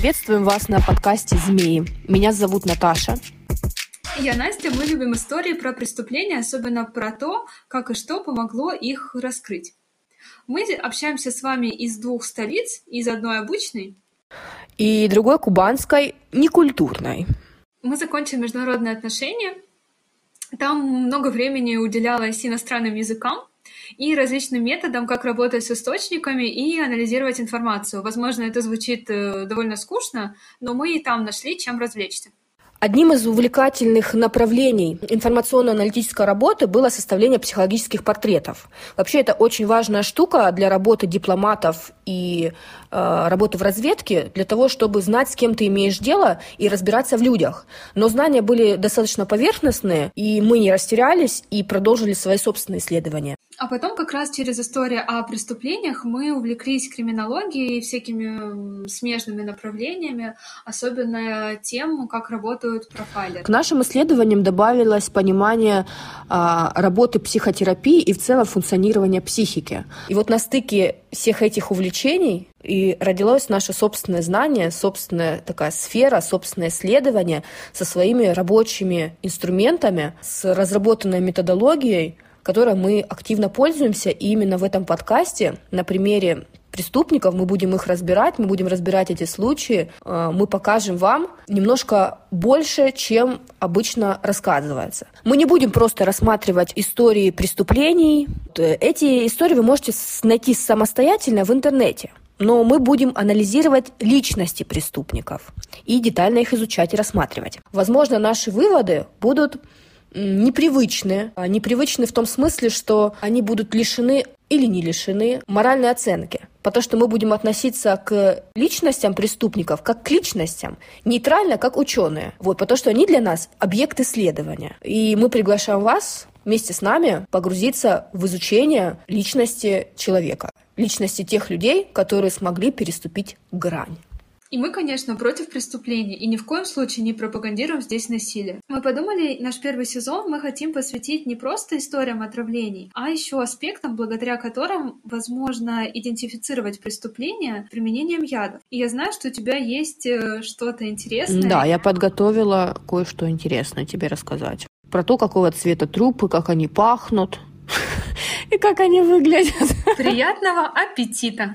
Приветствуем вас на подкасте «Змеи». Меня зовут Наташа. Я Настя. Мы любим истории про преступления, особенно про то, как и что помогло их раскрыть. Мы общаемся с вами из двух столиц, из одной обычной и другой кубанской, некультурной. Мы закончили международные отношения. Там много времени уделялось иностранным языкам, и различным методам, как работать с источниками и анализировать информацию. Возможно, это звучит э, довольно скучно, но мы и там нашли, чем развлечься. Одним из увлекательных направлений информационно-аналитической работы было составление психологических портретов. Вообще это очень важная штука для работы дипломатов и э, работы в разведке, для того, чтобы знать, с кем ты имеешь дело и разбираться в людях. Но знания были достаточно поверхностные, и мы не растерялись и продолжили свои собственные исследования. А потом как раз через историю о преступлениях мы увлеклись криминологией и всякими смежными направлениями, особенно тем, как работают профайлеры. К нашим исследованиям добавилось понимание а, работы психотерапии и в целом функционирования психики. И вот на стыке всех этих увлечений и родилось наше собственное знание, собственная такая сфера, собственное исследование со своими рабочими инструментами, с разработанной методологией, которой мы активно пользуемся. И именно в этом подкасте на примере преступников, мы будем их разбирать, мы будем разбирать эти случаи, э, мы покажем вам немножко больше, чем обычно рассказывается. Мы не будем просто рассматривать истории преступлений. Эти истории вы можете найти самостоятельно в интернете. Но мы будем анализировать личности преступников и детально их изучать и рассматривать. Возможно, наши выводы будут непривычны. А, непривычны в том смысле, что они будут лишены или не лишены моральной оценки. Потому что мы будем относиться к личностям преступников как к личностям, нейтрально, как ученые. Вот, потому что они для нас объект исследования. И мы приглашаем вас вместе с нами погрузиться в изучение личности человека, личности тех людей, которые смогли переступить грань. И мы, конечно, против преступлений и ни в коем случае не пропагандируем здесь насилие. Мы подумали, наш первый сезон мы хотим посвятить не просто историям отравлений, а еще аспектам, благодаря которым возможно идентифицировать преступления применением ядов. И я знаю, что у тебя есть э, что-то интересное. Да, я подготовила кое-что интересное тебе рассказать. Про то, какого цвета трупы, как они пахнут и как они выглядят. Приятного аппетита!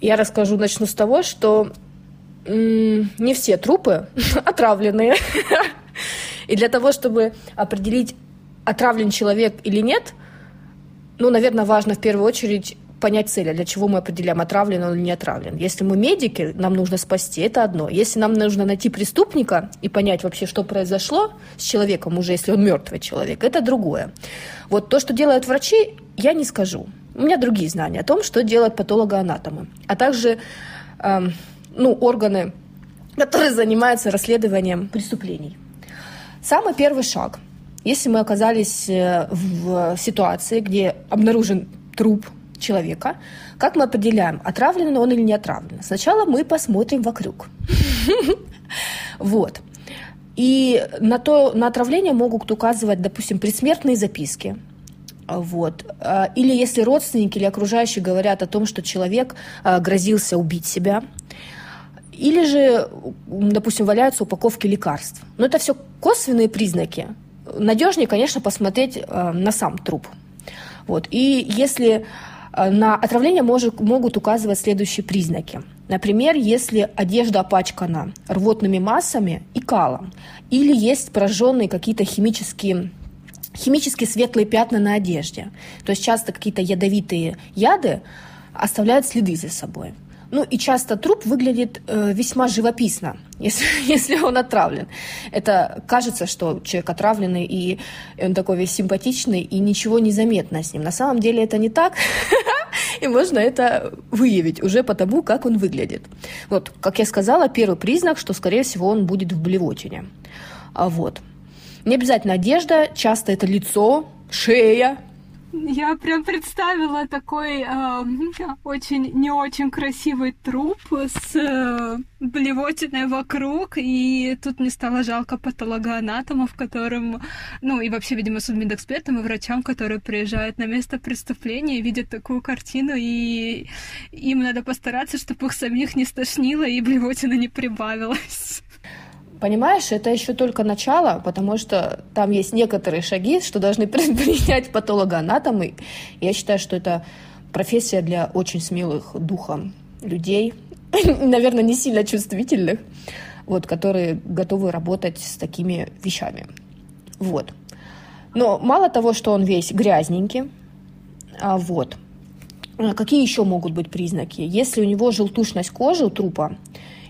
Я расскажу, начну с того, что не все трупы отравленные. И для того, чтобы определить, отравлен человек или нет, ну, наверное, важно в первую очередь понять цель, а для чего мы определяем, отравлен он или не отравлен. Если мы медики, нам нужно спасти, это одно. Если нам нужно найти преступника и понять вообще, что произошло с человеком, уже если он мертвый человек, это другое. Вот то, что делают врачи, я не скажу. У меня другие знания о том, что делают патологоанатомы. А также эм, ну, органы, которые занимаются расследованием преступлений. Самый первый шаг. Если мы оказались э, в ситуации, где обнаружен труп человека, как мы определяем, отравлен он или не отравлен? Сначала мы посмотрим вокруг. Вот. И на, то, на отравление могут указывать, допустим, предсмертные записки. Вот. А, или если родственники или окружающие говорят о том, что человек а, грозился убить себя, или же, допустим, валяются упаковки лекарств. Но это все косвенные признаки. Надежнее, конечно, посмотреть э, на сам труп. Вот. И если на отравление может, могут указывать следующие признаки. Например, если одежда опачкана рвотными массами и калом, или есть пораженные какие-то химические химически светлые пятна на одежде. То есть часто какие-то ядовитые яды оставляют следы за собой. Ну и часто труп выглядит э, весьма живописно, если, если он отравлен. Это кажется, что человек отравленный, и он такой весь симпатичный, и ничего не заметно с ним. На самом деле это не так, и можно это выявить уже по тому, как он выглядит. Вот, как я сказала, первый признак, что, скорее всего, он будет в блевотине. А вот. Не обязательно одежда, часто это лицо, шея, Я прям представила такой э, очень не очень красивый труп с э, блевотиной вокруг, и тут мне стало жалко патологоанатомов, которым, ну и вообще, видимо, судмедэкспертам и врачам, которые приезжают на место преступления видят такую картину, и им надо постараться, чтобы их самих не стошнило и блевотина не прибавилась. Понимаешь, это еще только начало, потому что там есть некоторые шаги, что должны предпринять патологоанатомы. Я считаю, что это профессия для очень смелых духом людей, наверное, не сильно чувствительных, вот, которые готовы работать с такими вещами. Вот. Но мало того, что он весь грязненький, а вот, а какие еще могут быть признаки? Если у него желтушность кожи у трупа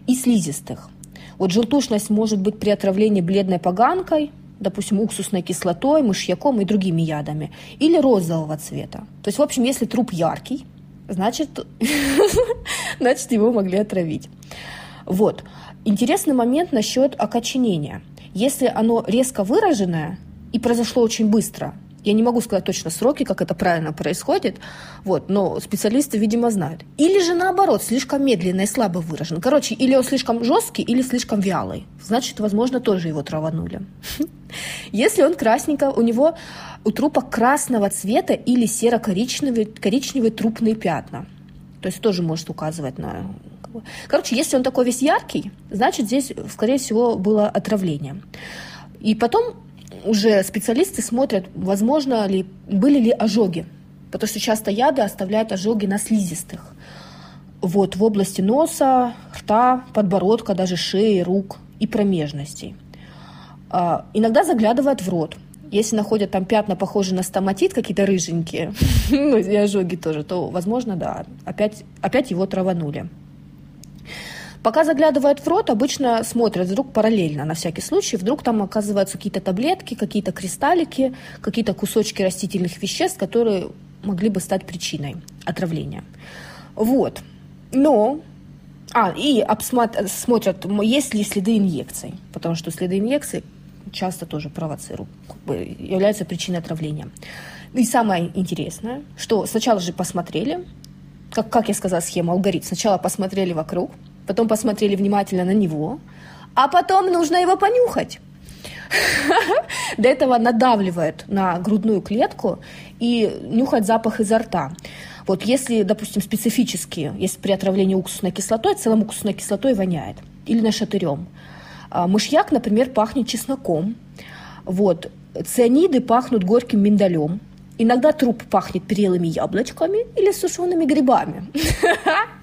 и слизистых – вот желтушность может быть при отравлении бледной поганкой, допустим, уксусной кислотой, мышьяком и другими ядами, или розового цвета. То есть, в общем, если труп яркий, значит, значит его могли отравить. Вот. Интересный момент насчет окоченения. Если оно резко выраженное и произошло очень быстро, я не могу сказать точно сроки, как это правильно происходит, вот, но специалисты, видимо, знают. Или же наоборот, слишком медленно и слабо выражен. Короче, или он слишком жесткий, или слишком вялый. Значит, возможно, тоже его траванули. Если он красненько, у него у трупа красного цвета или серо-коричневые коричневые трупные пятна. То есть тоже может указывать на... Короче, если он такой весь яркий, значит, здесь, скорее всего, было отравление. И потом уже специалисты смотрят, возможно ли, были ли ожоги. Потому что часто яды оставляют ожоги на слизистых. Вот, в области носа, рта, подбородка, даже шеи, рук и промежностей. А, иногда заглядывают в рот. Если находят там пятна, похожие на стоматит, какие-то рыженькие, ну и ожоги тоже, то, возможно, да, опять, опять его траванули. Пока заглядывают в рот, обычно смотрят вдруг параллельно, на всякий случай. Вдруг там оказываются какие-то таблетки, какие-то кристаллики, какие-то кусочки растительных веществ, которые могли бы стать причиной отравления. Вот. Но а, и смотрят, есть ли следы инъекций, потому что следы инъекций часто тоже провоцируют, как бы являются причиной отравления. И самое интересное, что сначала же посмотрели, как, как я сказала, схема, алгоритм. Сначала посмотрели вокруг, потом посмотрели внимательно на него, а потом нужно его понюхать. До этого надавливает на грудную клетку и нюхать запах изо рта. Вот если, допустим, специфически, если при отравлении уксусной кислотой, целым уксусной кислотой воняет, или нашатырем. А, мышьяк, например, пахнет чесноком. Вот. Цианиды пахнут горьким миндалем. Иногда труп пахнет перелыми яблочками или сушеными грибами.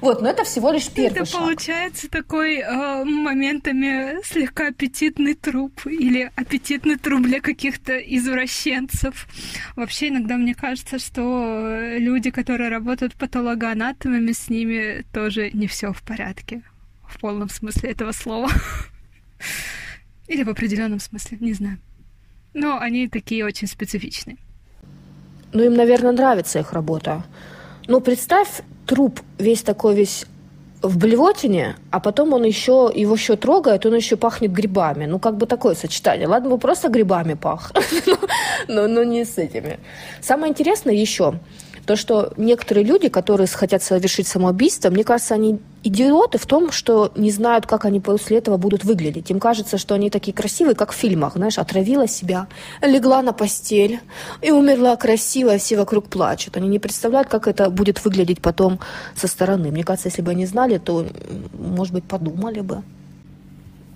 Вот, но это всего лишь первый это шаг. получается такой э, моментами слегка аппетитный труп или аппетитный труп для каких-то извращенцев. Вообще иногда мне кажется, что люди, которые работают патологоанатомами, с ними тоже не все в порядке. В полном смысле этого слова. Или в определенном смысле, не знаю. Но они такие очень специфичные. Ну, им, наверное, нравится их работа. Но представь, труп весь такой весь в блевотине, а потом он еще, его еще трогает, он еще пахнет грибами. Ну, как бы такое сочетание. Ладно, бы просто грибами пах, но, но не с этими. Самое интересное еще, то, что некоторые люди, которые хотят совершить самоубийство, мне кажется, они идиоты в том, что не знают, как они после этого будут выглядеть. Им кажется, что они такие красивые, как в фильмах, знаешь, отравила себя, легла на постель и умерла красиво, все вокруг плачут. Они не представляют, как это будет выглядеть потом со стороны. Мне кажется, если бы они знали, то, может быть, подумали бы.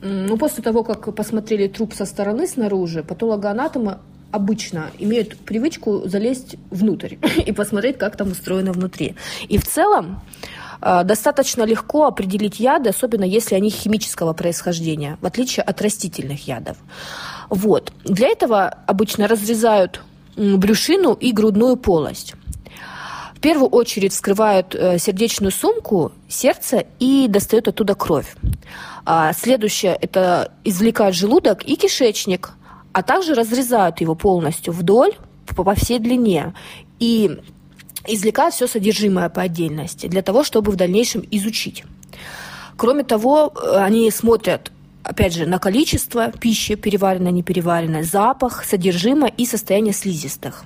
Ну, после того, как посмотрели труп со стороны снаружи, патологоанатомы обычно имеют привычку залезть внутрь и посмотреть, как там устроено внутри. И в целом э, достаточно легко определить яды, особенно если они химического происхождения, в отличие от растительных ядов. Вот. Для этого обычно разрезают брюшину и грудную полость. В первую очередь вскрывают э, сердечную сумку, сердце и достают оттуда кровь. А следующее – это извлекают желудок и кишечник – а также разрезают его полностью вдоль по всей длине и извлекают все содержимое по отдельности для того, чтобы в дальнейшем изучить. Кроме того, э, они смотрят опять же, на количество пищи, переваренной, не переваренной, запах, содержимое и состояние слизистых.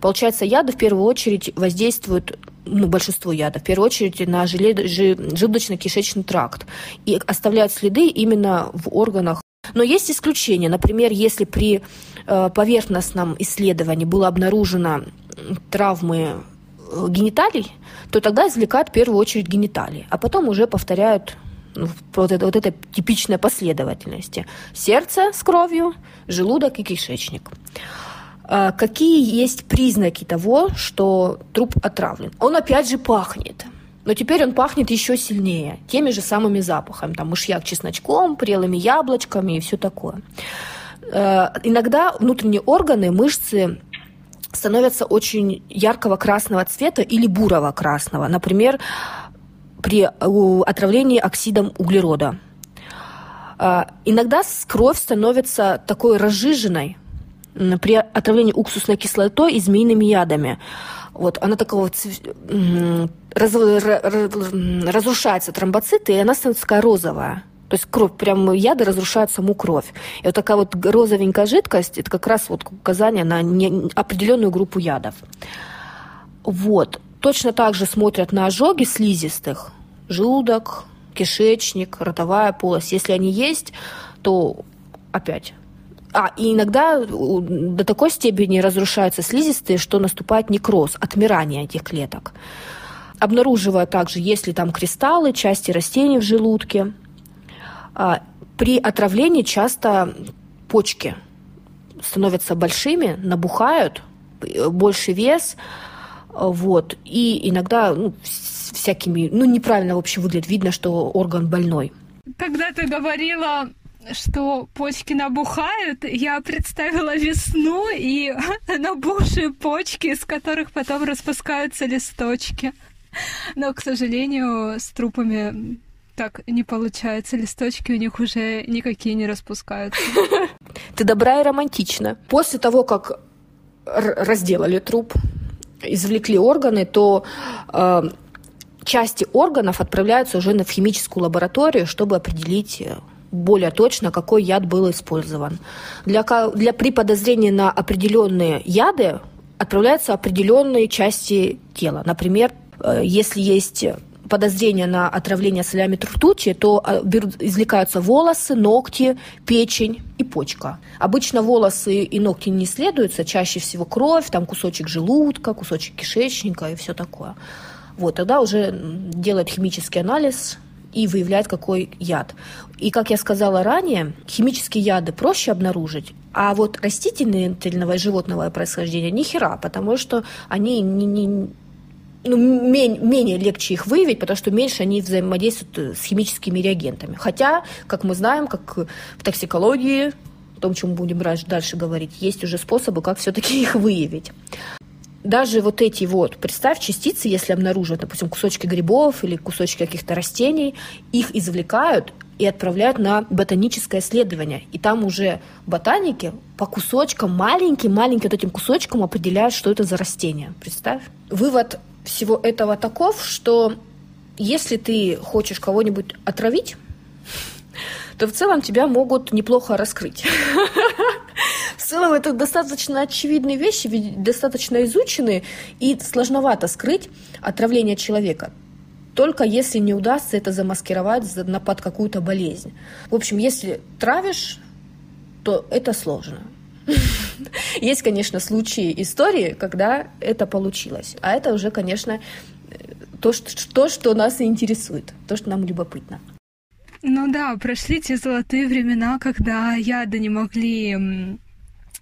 Получается, яды в первую очередь воздействуют ну, большинство ядов, в первую очередь на желудочно-кишечный тракт и оставляют следы именно в органах. Но есть исключения. Например, если при э, поверхностном исследовании было обнаружено травмы э, гениталий, то тогда извлекают в первую очередь гениталии, а потом уже повторяют ну, вот, это, вот эта типичная последовательность. Сердце с кровью, желудок и кишечник. А какие есть признаки того, что труп отравлен? Он опять же пахнет. Но теперь он пахнет еще сильнее, теми же самыми запахами, там мышьяк чесночком, прелыми яблочками и все такое. Э, иногда внутренние органы, мышцы становятся очень яркого красного цвета или бурого красного. Например, при отравлении оксидом углерода. А, иногда кровь становится такой разжиженной при отравлении уксусной кислотой и змеиными ядами. Вот, она такого раз, разрушается тромбоциты, и она становится такая розовая. То есть кровь, прям яды разрушают саму кровь. И вот такая вот розовенькая жидкость, это как раз вот указание на не, определенную группу ядов. Вот. Точно так же смотрят на ожоги слизистых, желудок, кишечник, ротовая полость. Если они есть, то опять а, и иногда до такой степени разрушаются слизистые, что наступает некроз, отмирание этих клеток. Обнаруживая также, есть ли там кристаллы, части растений в желудке. А, при отравлении часто почки становятся большими, набухают, больше вес, вот, и иногда ну, всякими, ну, неправильно, в общем, выглядит, видно, что орган больной. Когда ты говорила что почки набухают, я представила весну и набухшие почки, из которых потом распускаются листочки. Но, к сожалению, с трупами так не получается. Листочки у них уже никакие не распускаются. Ты добра и романтична. После того, как разделали труп, извлекли органы, то э, части органов отправляются уже в химическую лабораторию, чтобы определить э, более точно, какой яд был использован. Для, для, при подозрении на определенные яды отправляются определенные части тела. Например, э, если есть подозрение на отравление солями ртути, то э, извлекаются волосы, ногти, печень и почка. Обычно волосы и ногти не исследуются, чаще всего кровь, там кусочек желудка, кусочек кишечника и все такое. Вот, тогда уже делают химический анализ и выявляет, какой яд. И, как я сказала ранее, химические яды проще обнаружить, а вот растительные и животного происхождения ни хера, потому что они не, не, ну, менее, менее легче их выявить, потому что меньше они взаимодействуют с химическими реагентами. Хотя, как мы знаем, как в токсикологии, о том, чем будем дальше говорить, есть уже способы, как все-таки их выявить даже вот эти вот, представь, частицы, если обнаружат, допустим, кусочки грибов или кусочки каких-то растений, их извлекают и отправляют на ботаническое исследование. И там уже ботаники по кусочкам, маленьким-маленьким вот этим кусочкам определяют, что это за растение. Представь. Вывод всего этого таков, что если ты хочешь кого-нибудь отравить, то в целом тебя могут неплохо раскрыть. В целом это достаточно очевидные вещи, достаточно изученные, и сложновато скрыть отравление человека. Только если не удастся это замаскировать под какую-то болезнь. В общем, если травишь, то это сложно. Есть, конечно, случаи истории, когда это получилось. А это уже, конечно, то, что, то, что нас интересует, то, что нам любопытно. Ну да, прошли те золотые времена, когда яды не могли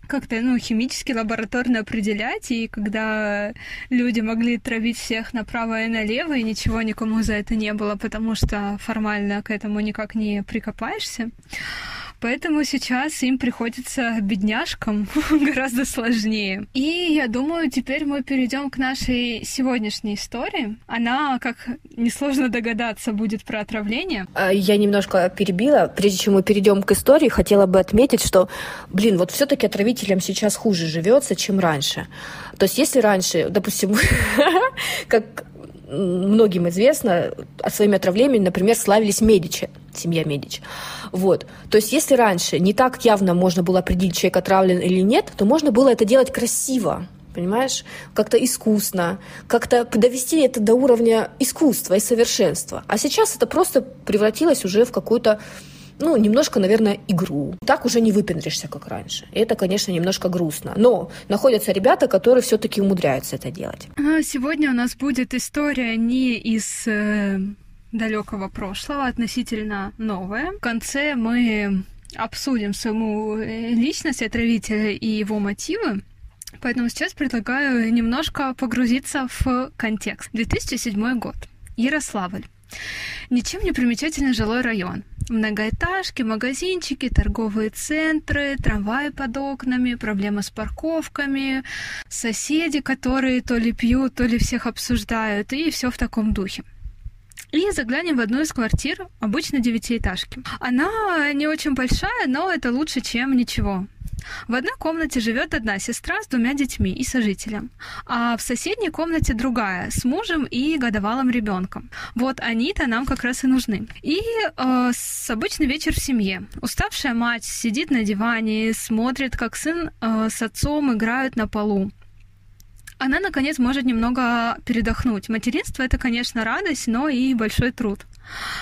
как-то, ну, химически, лабораторно определять, и когда люди могли травить всех направо и налево, и ничего никому за это не было, потому что формально к этому никак не прикопаешься. Поэтому сейчас им приходится бедняжкам гораздо сложнее. И я думаю, теперь мы перейдем к нашей сегодняшней истории. Она, как несложно догадаться, будет про отравление. А, я немножко перебила. Прежде чем мы перейдем к истории, хотела бы отметить, что, блин, вот все-таки отравителям сейчас хуже живется, чем раньше. То есть, если раньше, допустим, как многим известно, своими отравлениями, например, славились Медичи. Семья Медич. Вот. То есть, если раньше не так явно можно было определить, человек отравлен или нет, то можно было это делать красиво, понимаешь, как-то искусно, как-то довести это до уровня искусства и совершенства. А сейчас это просто превратилось уже в какую-то ну, немножко, наверное, игру. Так уже не выпендришься, как раньше. И это, конечно, немножко грустно. Но находятся ребята, которые все-таки умудряются это делать. А сегодня у нас будет история не из э, далекого прошлого, относительно новая. В конце мы обсудим саму э, личность отравителя и его мотивы. Поэтому сейчас предлагаю немножко погрузиться в контекст. 2007 год. Ярославль. Ничем не примечательный жилой район. Многоэтажки, магазинчики, торговые центры, трамваи под окнами, проблемы с парковками, соседи, которые то ли пьют, то ли всех обсуждают, и все в таком духе. И заглянем в одну из квартир, обычно девятиэтажки. Она не очень большая, но это лучше, чем ничего. В одной комнате живет одна сестра с двумя детьми и сожителем, а в соседней комнате другая с мужем и годовалым ребенком. Вот они-то нам как раз и нужны. И э, с обычный вечер в семье. Уставшая мать сидит на диване, смотрит, как сын э, с отцом играют на полу. Она, наконец, может немного передохнуть. Материнство — это, конечно, радость, но и большой труд.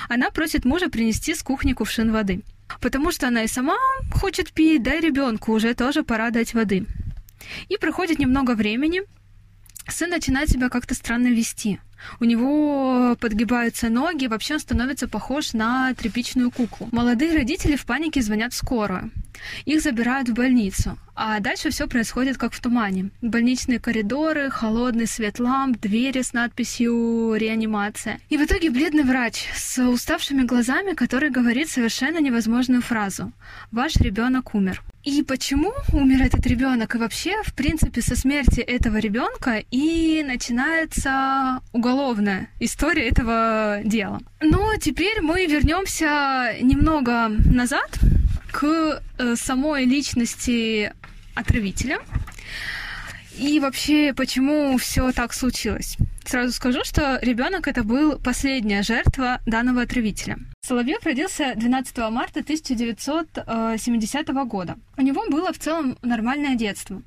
Она просит мужа принести с кухни кувшин воды — Потому что она и сама хочет пить, да и ребенку уже тоже пора дать воды. И проходит немного времени, сын начинает себя как-то странно вести. У него подгибаются ноги, вообще он становится похож на тряпичную куклу. Молодые родители в панике звонят в скорую. Их забирают в больницу. А дальше все происходит как в тумане. Больничные коридоры, холодный свет ламп, двери с надписью «Реанимация». И в итоге бледный врач с уставшими глазами, который говорит совершенно невозможную фразу «Ваш ребенок умер». И почему умер этот ребенок? И вообще, в принципе, со смерти этого ребенка и начинается уголовная история этого дела. Но теперь мы вернемся немного назад к э, самой личности отравителя. И вообще, почему все так случилось? Сразу скажу, что ребенок это был последняя жертва данного отравителя. Соловьев родился 12 марта 1970 э, года. У него было в целом нормальное детство.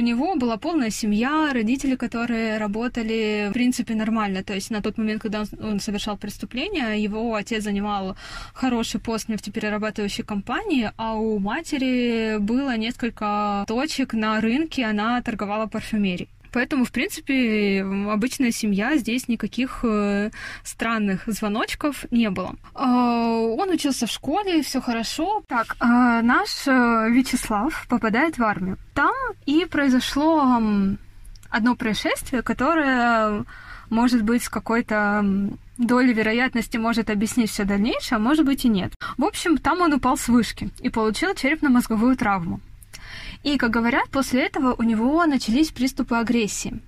У него была полная семья, родители, которые работали, в принципе, нормально. То есть на тот момент, когда он совершал преступление, его отец занимал хороший пост нефтеперерабатывающей компании, а у матери было несколько точек на рынке, она торговала парфюмерией. Поэтому, в принципе, обычная семья, здесь никаких э, странных звоночков не было. Э, он учился в школе, все хорошо. Так, э, наш Вячеслав попадает в армию. Там и произошло одно происшествие, которое, может быть, с какой-то долей вероятности может объяснить все дальнейшее, а может быть и нет. В общем, там он упал с вышки и получил черепно-мозговую травму. И, как говорят, после этого у него начались приступы агрессии,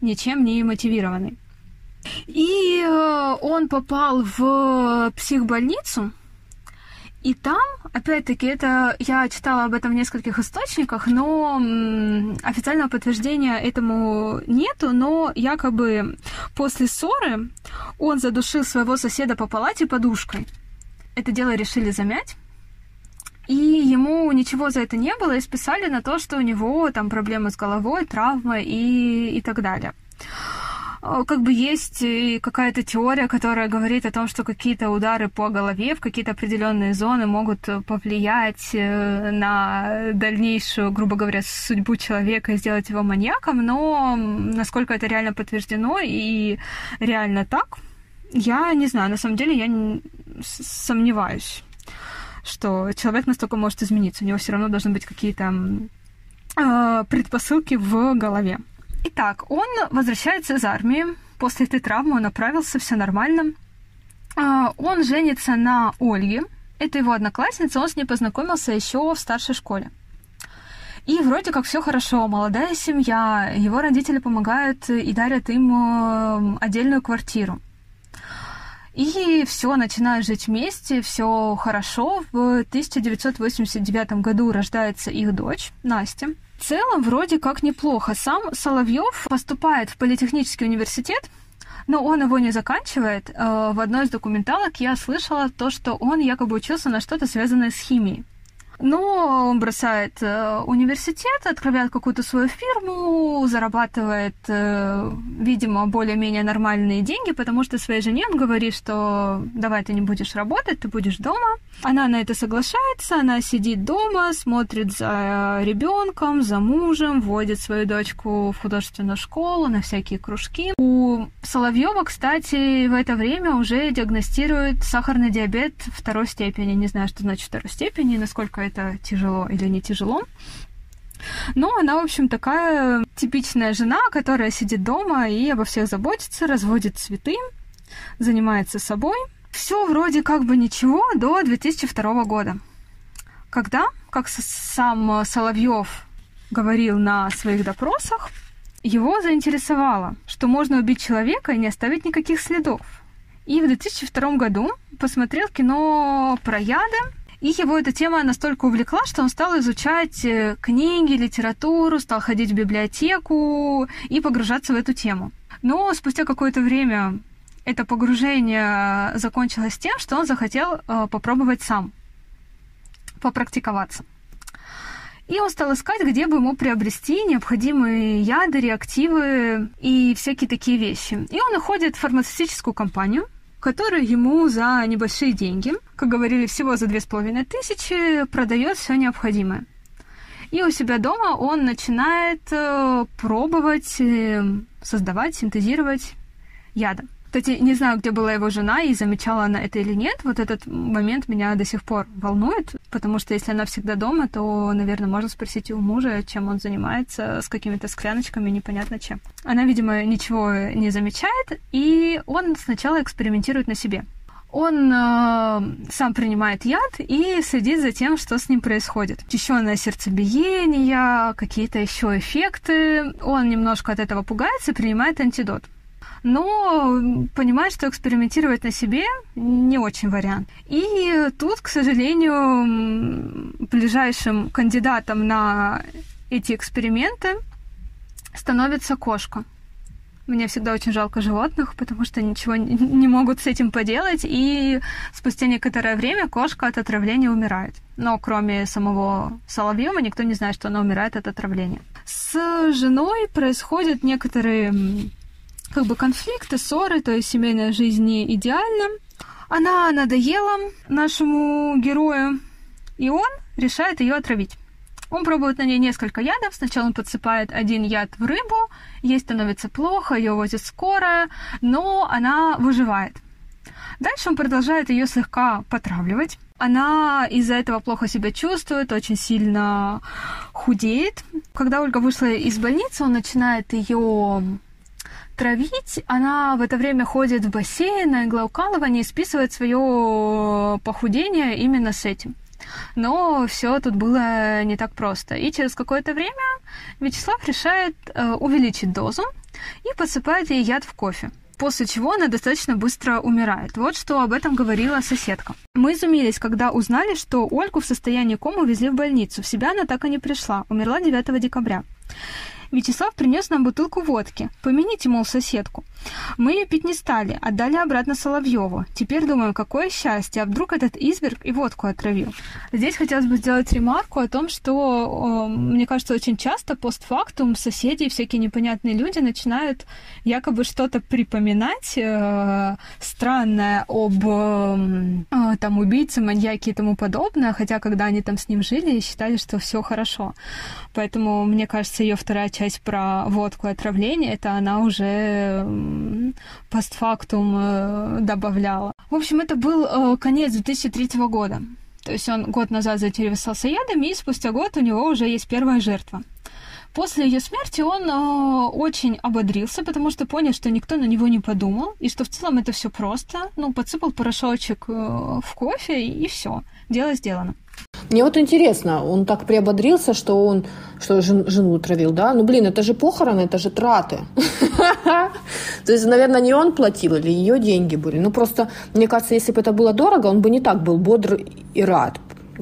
ничем не мотивированные. И э, он попал в психбольницу, и там, опять-таки, это я читала об этом в нескольких источниках, но официального подтверждения этому нету, но якобы после ссоры он задушил своего соседа по палате подушкой. Это дело решили замять. И ему ничего за это не было, и списали на то, что у него там проблемы с головой, травма и, и так далее. Как бы есть какая-то теория, которая говорит о том, что какие-то удары по голове в какие-то определенные зоны могут повлиять э, на дальнейшую, грубо говоря, судьбу человека и сделать его маньяком, но насколько это реально подтверждено и реально так, я не знаю. На самом деле я сомневаюсь что человек настолько может измениться. У него все равно должны быть какие-то э, предпосылки в голове. Итак, он возвращается из армии. После этой травмы он направился, все нормально. Э, он женится на Ольге. Это его одноклассница, он с ней познакомился еще в старшей школе. И вроде как все хорошо, молодая семья, его родители помогают и дарят им отдельную квартиру. И все, начинают жить вместе, все хорошо. В 1989 году рождается их дочь Настя. В целом, вроде как неплохо. Сам Соловьев поступает в политехнический университет, Но он его не заканчивает. Э, в одной из документалок я слышала то, что он якобы учился на что-то связанное с химией. Но он бросает э, университет, открывает какую-то свою фирму, зарабатывает, э, видимо, более-менее нормальные деньги, потому что своей жене он говорит, что давай ты не будешь работать, ты будешь дома. Она на это соглашается, она сидит дома, смотрит за ребенком, за мужем, вводит свою дочку в художественную школу, на всякие кружки. У Соловьева, кстати, в это время уже диагностируют сахарный диабет второй степени. Не знаю, что значит второй степени, насколько это тяжело или не тяжело. Но она, в общем, такая типичная жена, которая сидит дома и обо всех заботится, разводит цветы, занимается собой. Все вроде как бы ничего до 2002 года, когда, как сам Соловьев говорил на своих допросах, его заинтересовало, что можно убить человека и не оставить никаких следов. И в 2002 году посмотрел кино про яды и его эта тема настолько увлекла, что он стал изучать э, книги, литературу, стал ходить в библиотеку и погружаться в эту тему. Но спустя какое-то время это погружение закончилось тем, что он захотел э, попробовать сам, попрактиковаться. И он стал искать, где бы ему приобрести необходимые яды, реактивы и всякие такие вещи. И он находит фармацевтическую компанию, которая ему за небольшие деньги, как говорили, всего за две с половиной тысячи, продает все необходимое. И у себя дома он начинает э, пробовать э, создавать, синтезировать яды. Кстати, не знаю, где была его жена и замечала она это или нет. Вот этот момент меня до сих пор волнует, потому что если она всегда дома, то, наверное, можно спросить у мужа, чем он занимается, с какими-то скляночками, непонятно чем. Она, видимо, ничего не замечает, и он сначала экспериментирует на себе. Он э, сам принимает яд и следит за тем, что с ним происходит. Учащенное сердцебиение, какие-то еще эффекты. Он немножко от этого пугается и принимает антидот но понимает, что экспериментировать на себе не очень вариант. И тут, к сожалению, ближайшим кандидатом на эти эксперименты становится кошка. Мне всегда очень жалко животных, потому что ничего не могут с этим поделать, и спустя некоторое время кошка от отравления умирает. Но кроме самого Соловьева никто не знает, что она умирает от отравления. С женой происходят некоторые как бы конфликты, ссоры, то есть семейная жизнь не идеальна. Она надоела нашему герою, и он решает ее отравить. Он пробует на ней несколько ядов. Сначала он подсыпает один яд в рыбу, ей становится плохо, ее возит скорая, но она выживает. Дальше он продолжает ее слегка потравливать. Она из-за этого плохо себя чувствует, очень сильно худеет. Когда Ольга вышла из больницы, он начинает ее травить, она в это время ходит в бассейн на иглоукалывание и списывает свое похудение именно с этим. Но все тут было не так просто. И через какое-то время Вячеслав решает э, увеличить дозу и подсыпает ей яд в кофе. После чего она достаточно быстро умирает. Вот что об этом говорила соседка. Мы изумились, когда узнали, что Ольгу в состоянии комы увезли в больницу. В себя она так и не пришла. Умерла 9 декабря. Вячеслав принес нам бутылку водки. Помяните, мол, соседку. Мы ее пить не стали, отдали обратно Соловьеву. Теперь думаем, какое счастье, а вдруг этот изверг и водку отравил. Здесь хотелось бы сделать ремарку о том, что, мне кажется, очень часто постфактум соседи и всякие непонятные люди начинают якобы что-то припоминать э, странное об э, там убийце, маньяке и тому подобное, хотя когда они там с ним жили, считали, что все хорошо. Поэтому, мне кажется, ее вторая часть про водку и отравление, это она уже постфактум э, добавляла. В общем, это был э, конец 2003 года. То есть он год назад заинтересовался ядами, и спустя год у него уже есть первая жертва. После ее смерти он э, очень ободрился, потому что понял, что никто на него не подумал, и что в целом это все просто. Ну, подсыпал порошочек э, в кофе, и, все. Дело сделано. Мне вот интересно, он так приободрился, что он что жен, жену травил, да? Ну, блин, это же похороны, это же траты. То есть, наверное, не он платил или ее деньги были. Ну, просто, мне кажется, если бы это было дорого, он бы не так был бодр и рад.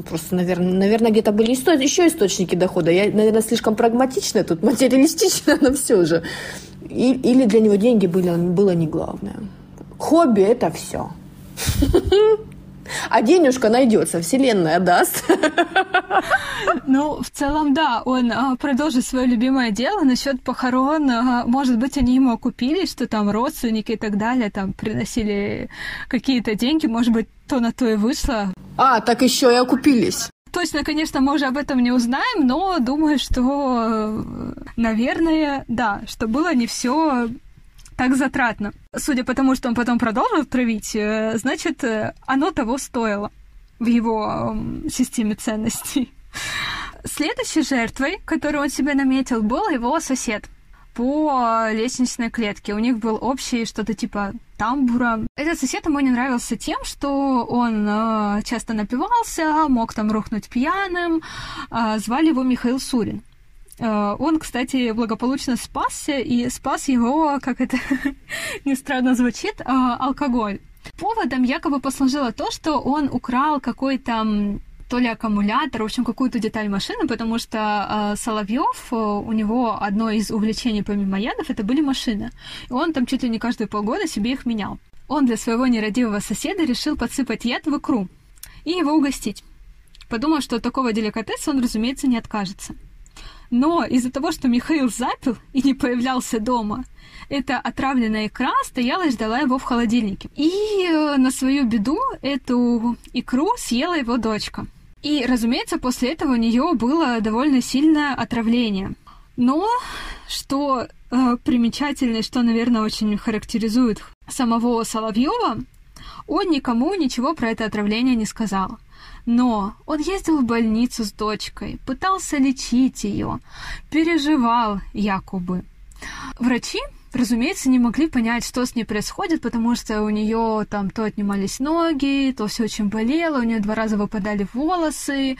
Просто, наверное, наверное где-то были еще источники дохода. Я, наверное, слишком прагматичная тут, материалистичная, но все же. И, или для него деньги были, было не главное. Хобби – это все. А денежка найдется, вселенная даст. Ну, в целом, да, он а, продолжит свое любимое дело насчет похорон. А, может быть, они ему окупили, что там родственники и так далее, там приносили какие-то деньги, может быть, то на то и вышло. А, так еще и окупились. Точно, конечно, мы уже об этом не узнаем, но думаю, что, наверное, да, что было не все так затратно. Судя по тому, что он потом продолжил травить, э, значит, э, оно того стоило в его системе ценностей. Следующей жертвой, которую он себе наметил, был его сосед по лестничной клетке. У них был общий что-то типа тамбура. Этот сосед ему не нравился тем, что он э, часто напивался, мог там рухнуть пьяным. Звали его Михаил Сурин. Э, он, кстати, благополучно спасся, и спас его, как это не странно звучит, э, алкоголь. Поводом якобы послужило то, что он украл какой-то то ли аккумулятор, в общем, какую-то деталь машины, потому что э, Соловьев, э, у него одно из увлечений помимо ядов, это были машины. И он там чуть ли не каждые полгода себе их менял. Он для своего нерадивого соседа решил подсыпать яд в икру и его угостить. Подумал, что от такого деликатеса он, разумеется, не откажется. Но из-за того, что Михаил запил и не появлялся дома, эта отравленная икра стояла и ждала его в холодильнике. И э, на свою беду эту икру съела его дочка. И, разумеется, после этого у нее было довольно сильное отравление. Но что э, примечательно, что, наверное, очень характеризует самого Соловьева, он никому ничего про это отравление не сказал. Но он ездил в больницу с дочкой, пытался лечить ее, переживал якобы. Врачи, разумеется, не могли понять, что с ней происходит, потому что у нее там то отнимались ноги, то все очень болело, у нее два раза выпадали волосы,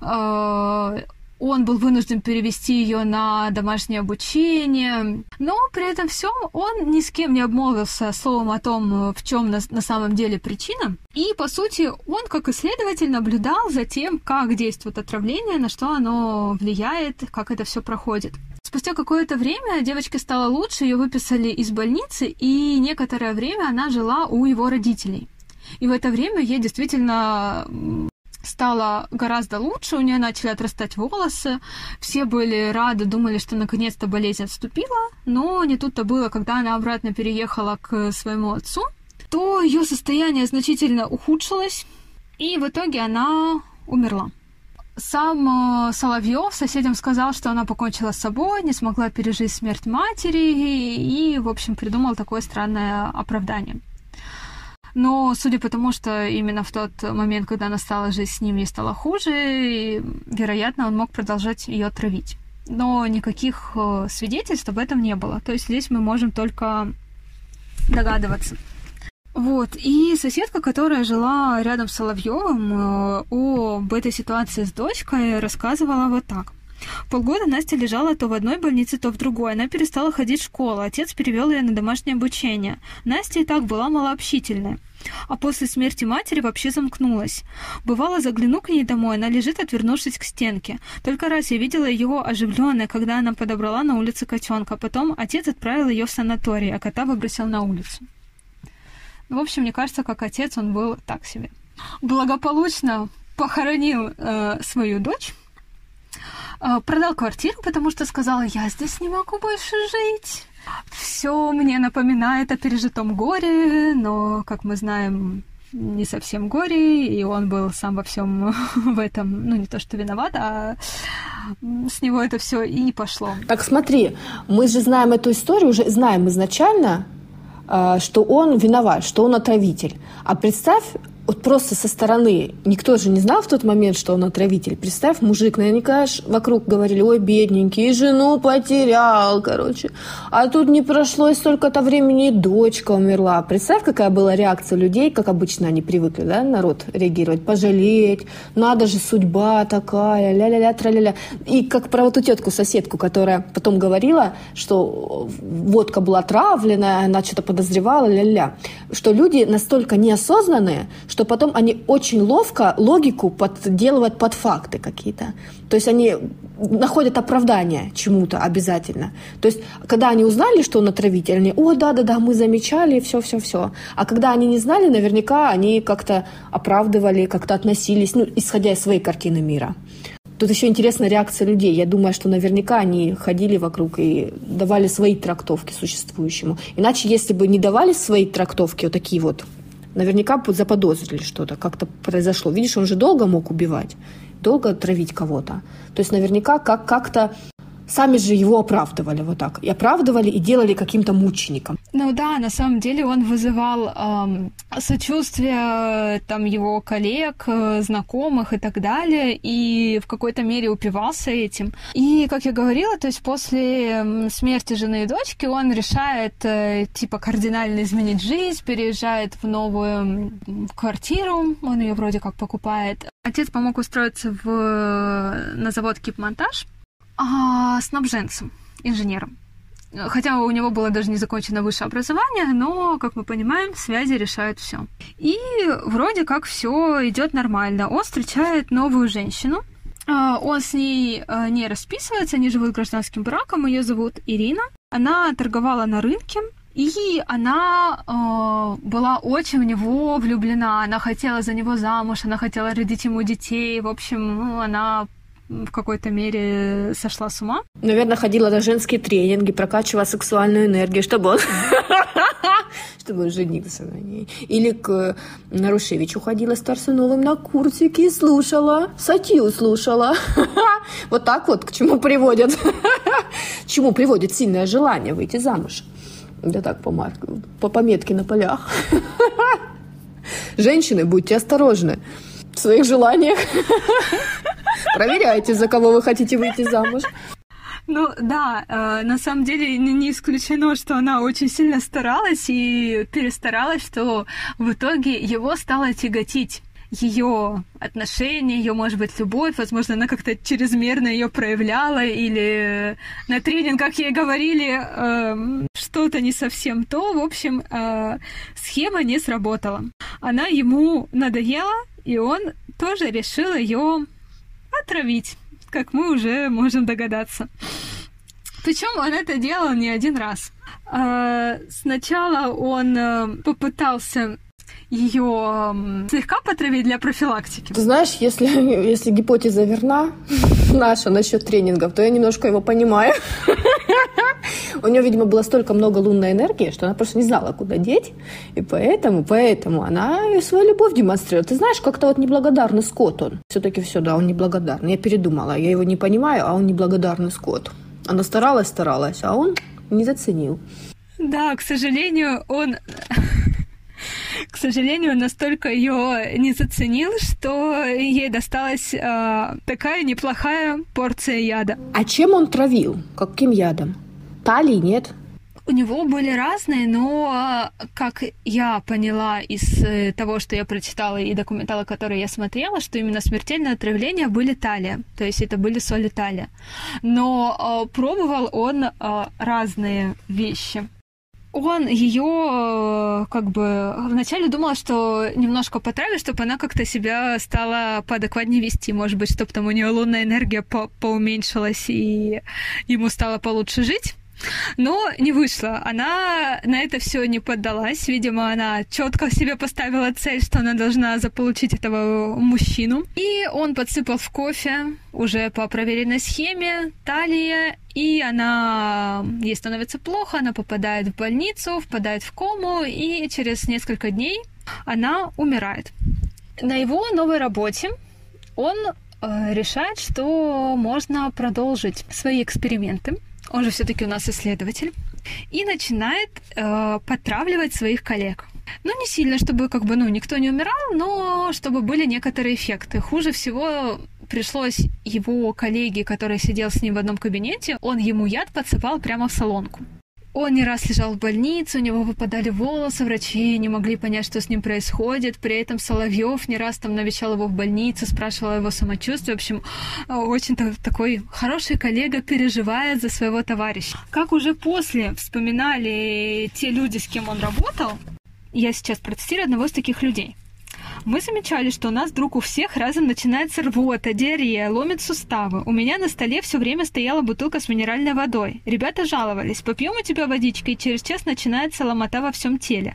э, он был вынужден перевести ее на домашнее обучение, но при этом всем он ни с кем не обмолвился словом о том, в чем на, на самом деле причина. И, по сути, он, как исследователь, наблюдал за тем, как действует отравление, на что оно влияет, как это все проходит. Спустя какое-то время девочке стало лучше, ее выписали из больницы, и некоторое время она жила у его родителей. И в это время ей действительно стало гораздо лучше, у нее начали отрастать волосы, все были рады, думали, что наконец-то болезнь отступила, но не тут-то было, когда она обратно переехала к своему отцу, то ее состояние значительно ухудшилось, и в итоге она умерла. Сам э, Соловьев соседям сказал, что она покончила с собой, не смогла пережить смерть матери и, и в общем, придумал такое странное оправдание. Но судя по тому, что именно в тот момент, когда она стала жить с ним, ей стало хуже, вероятно, он мог продолжать ее травить. Но никаких э, свидетельств об этом не было. То есть здесь мы можем только догадываться. Вот, и соседка, которая жила рядом с Соловьевым, э, об этой ситуации с дочкой рассказывала вот так – Полгода Настя лежала то в одной больнице, то в другой. Она перестала ходить в школу. Отец перевел ее на домашнее обучение. Настя и так была малообщительной. А после смерти матери вообще замкнулась. Бывало, загляну к ней домой, она лежит, отвернувшись к стенке. Только раз я видела ее оживленной, когда она подобрала на улице котенка. Потом отец отправил ее в санаторий, а кота выбросил на улицу. В общем, мне кажется, как отец он был так себе. Благополучно похоронил э, свою дочь продал квартиру, потому что сказала, я здесь не могу больше жить. Все мне напоминает о пережитом горе, но, как мы знаем, не совсем горе, и он был сам во всем в этом, ну не то что виноват, а с него это все и пошло. Так смотри, мы же знаем эту историю, уже знаем изначально, а, что он виноват, что он отравитель. А представь, вот просто со стороны, никто же не знал в тот момент, что он отравитель. Представь, мужик, наверняка вокруг говорили, ой, бедненький, и жену потерял, короче. А тут не прошло и столько-то времени, и дочка умерла. Представь, какая была реакция людей, как обычно они привыкли, да, народ реагировать, пожалеть, надо же, судьба такая, ля-ля-ля, тра-ля-ля. И как про вот эту тетку-соседку, которая потом говорила, что водка была отравленная, она что-то подозревала, ля-ля. Что люди настолько неосознанные, что потом они очень ловко логику подделывают под факты какие-то. То есть они находят оправдание чему-то обязательно. То есть, когда они узнали, что он отравитель, они, о, да-да-да, мы замечали, все-все-все. А когда они не знали, наверняка они как-то оправдывали, как-то относились, ну, исходя из своей картины мира. Тут еще интересная реакция людей. Я думаю, что наверняка они ходили вокруг и давали свои трактовки существующему. Иначе, если бы не давали свои трактовки, вот такие вот, наверняка заподозрили что-то, как-то произошло. Видишь, он же долго мог убивать, долго травить кого-то. То есть наверняка как- как-то сами же его оправдывали вот так. И оправдывали и делали каким-то мучеником. Ну да, на самом деле он вызывал эм, сочувствие там его коллег, э, знакомых и так далее, и в какой-то мере упивался этим. И, как я говорила, то есть после смерти жены и дочки он решает э, типа кардинально изменить жизнь, переезжает в новую квартиру, он ее вроде как покупает. Отец помог устроиться в, на завод Кипмонтаж, а, снабженцем, инженером. Хотя у него было даже не закончено высшее образование, но, как мы понимаем, связи решают все. И вроде как все идет нормально. Он встречает новую женщину. А, он с ней а, не расписывается, они живут гражданским браком. Ее зовут Ирина. Она торговала на рынке, и она э, была очень в него влюблена. Она хотела за него замуж, она хотела родить ему детей. В общем, ну, она в какой-то мере сошла с ума. Наверное, ходила на женские тренинги, прокачивала сексуальную энергию, чтобы он... чтобы он на ней. Или к Нарушевичу ходила с Тарсуновым на курсики и слушала, сатью слушала. Вот так вот к чему приводит. Чему приводит сильное желание выйти замуж. Да так, по, марку, по пометке на полях. Женщины, будьте осторожны в своих желаниях. Проверяйте, за кого вы хотите выйти замуж. Ну да, э, на самом деле не исключено, что она очень сильно старалась и перестаралась, что в итоге его стало тяготить ее отношения, ее, может быть, любовь, возможно, она как-то чрезмерно ее проявляла, или на тренингах ей говорили э, что-то не совсем то. В общем, э, схема не сработала. Она ему надоела, и он тоже решил ее отравить, как мы уже можем догадаться. Причем он это делал не один раз. А, сначала он э, попытался ее слегка потравить для профилактики. Ты знаешь, если, если гипотеза верна, наша насчет тренингов, то я немножко его понимаю. У нее, видимо, было столько много лунной энергии, что она просто не знала, куда деть. И поэтому, поэтому она свою любовь демонстрирует. Ты знаешь, как-то вот неблагодарный скот он. Все-таки все, да, он неблагодарный. Я передумала. Я его не понимаю, а он неблагодарный скот. Она старалась, старалась, а он не заценил. Да, к сожалению, он к сожалению, настолько ее не заценил, что ей досталась э, такая неплохая порция яда. А чем он травил? Каким ядом? Талии нет? У него были разные, но, как я поняла из э, того, что я прочитала и документала, которые я смотрела, что именно смертельное отравление были талия, то есть это были соли талия. Но э, пробовал он э, разные вещи он ее э, как бы вначале думала, что немножко потравит, чтобы она как-то себя стала поадекватнее вести, может быть, чтобы там у нее лунная энергия по поуменьшилась и ему стало получше жить. Но не вышло. Она на это все не поддалась. Видимо, она четко себе поставила цель, что она должна заполучить этого мужчину. И он подсыпал в кофе уже по проверенной схеме талия, и она, ей становится плохо, она попадает в больницу, впадает в кому, и через несколько дней она умирает. На его новой работе он э, решает, что можно продолжить свои эксперименты он же все-таки у нас исследователь, и начинает э, потравливать своих коллег. Ну, не сильно, чтобы как бы, ну, никто не умирал, но чтобы были некоторые эффекты. Хуже всего пришлось его коллеге, который сидел с ним в одном кабинете, он ему яд подсыпал прямо в салонку. Он не раз лежал в больнице, у него выпадали волосы, врачи не могли понять, что с ним происходит. При этом Соловьев не раз там навещал его в больнице, спрашивал его самочувствии. В общем, очень такой хороший коллега переживает за своего товарища. Как уже после вспоминали те люди, с кем он работал, я сейчас процитирую одного из таких людей. Мы замечали, что у нас вдруг у всех разом начинается рвота, диарея, ломит суставы. У меня на столе все время стояла бутылка с минеральной водой. Ребята жаловались, попьем у тебя водички, и через час начинается ломота во всем теле.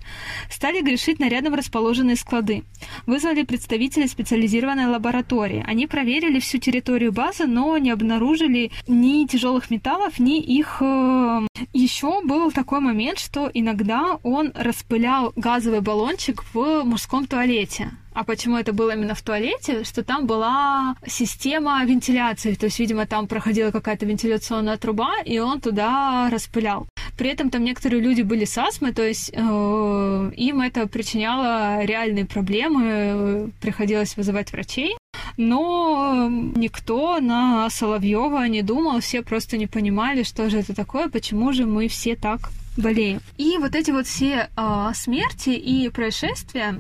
Стали грешить на рядом расположенные склады. Вызвали представителей специализированной лаборатории. Они проверили всю территорию базы, но не обнаружили ни тяжелых металлов, ни их... Э... Еще был такой момент, что иногда он распылял газовый баллончик в мужском туалете. А почему это было именно в туалете? Что там была система вентиляции. То есть, видимо, там проходила какая-то вентиляционная труба, и он туда распылял. При этом там некоторые люди были с астмой, то есть э, им это причиняло реальные проблемы, приходилось вызывать врачей. Но никто на Соловьева не думал, все просто не понимали, что же это такое, почему же мы все так болеем. И вот эти вот все э, смерти и происшествия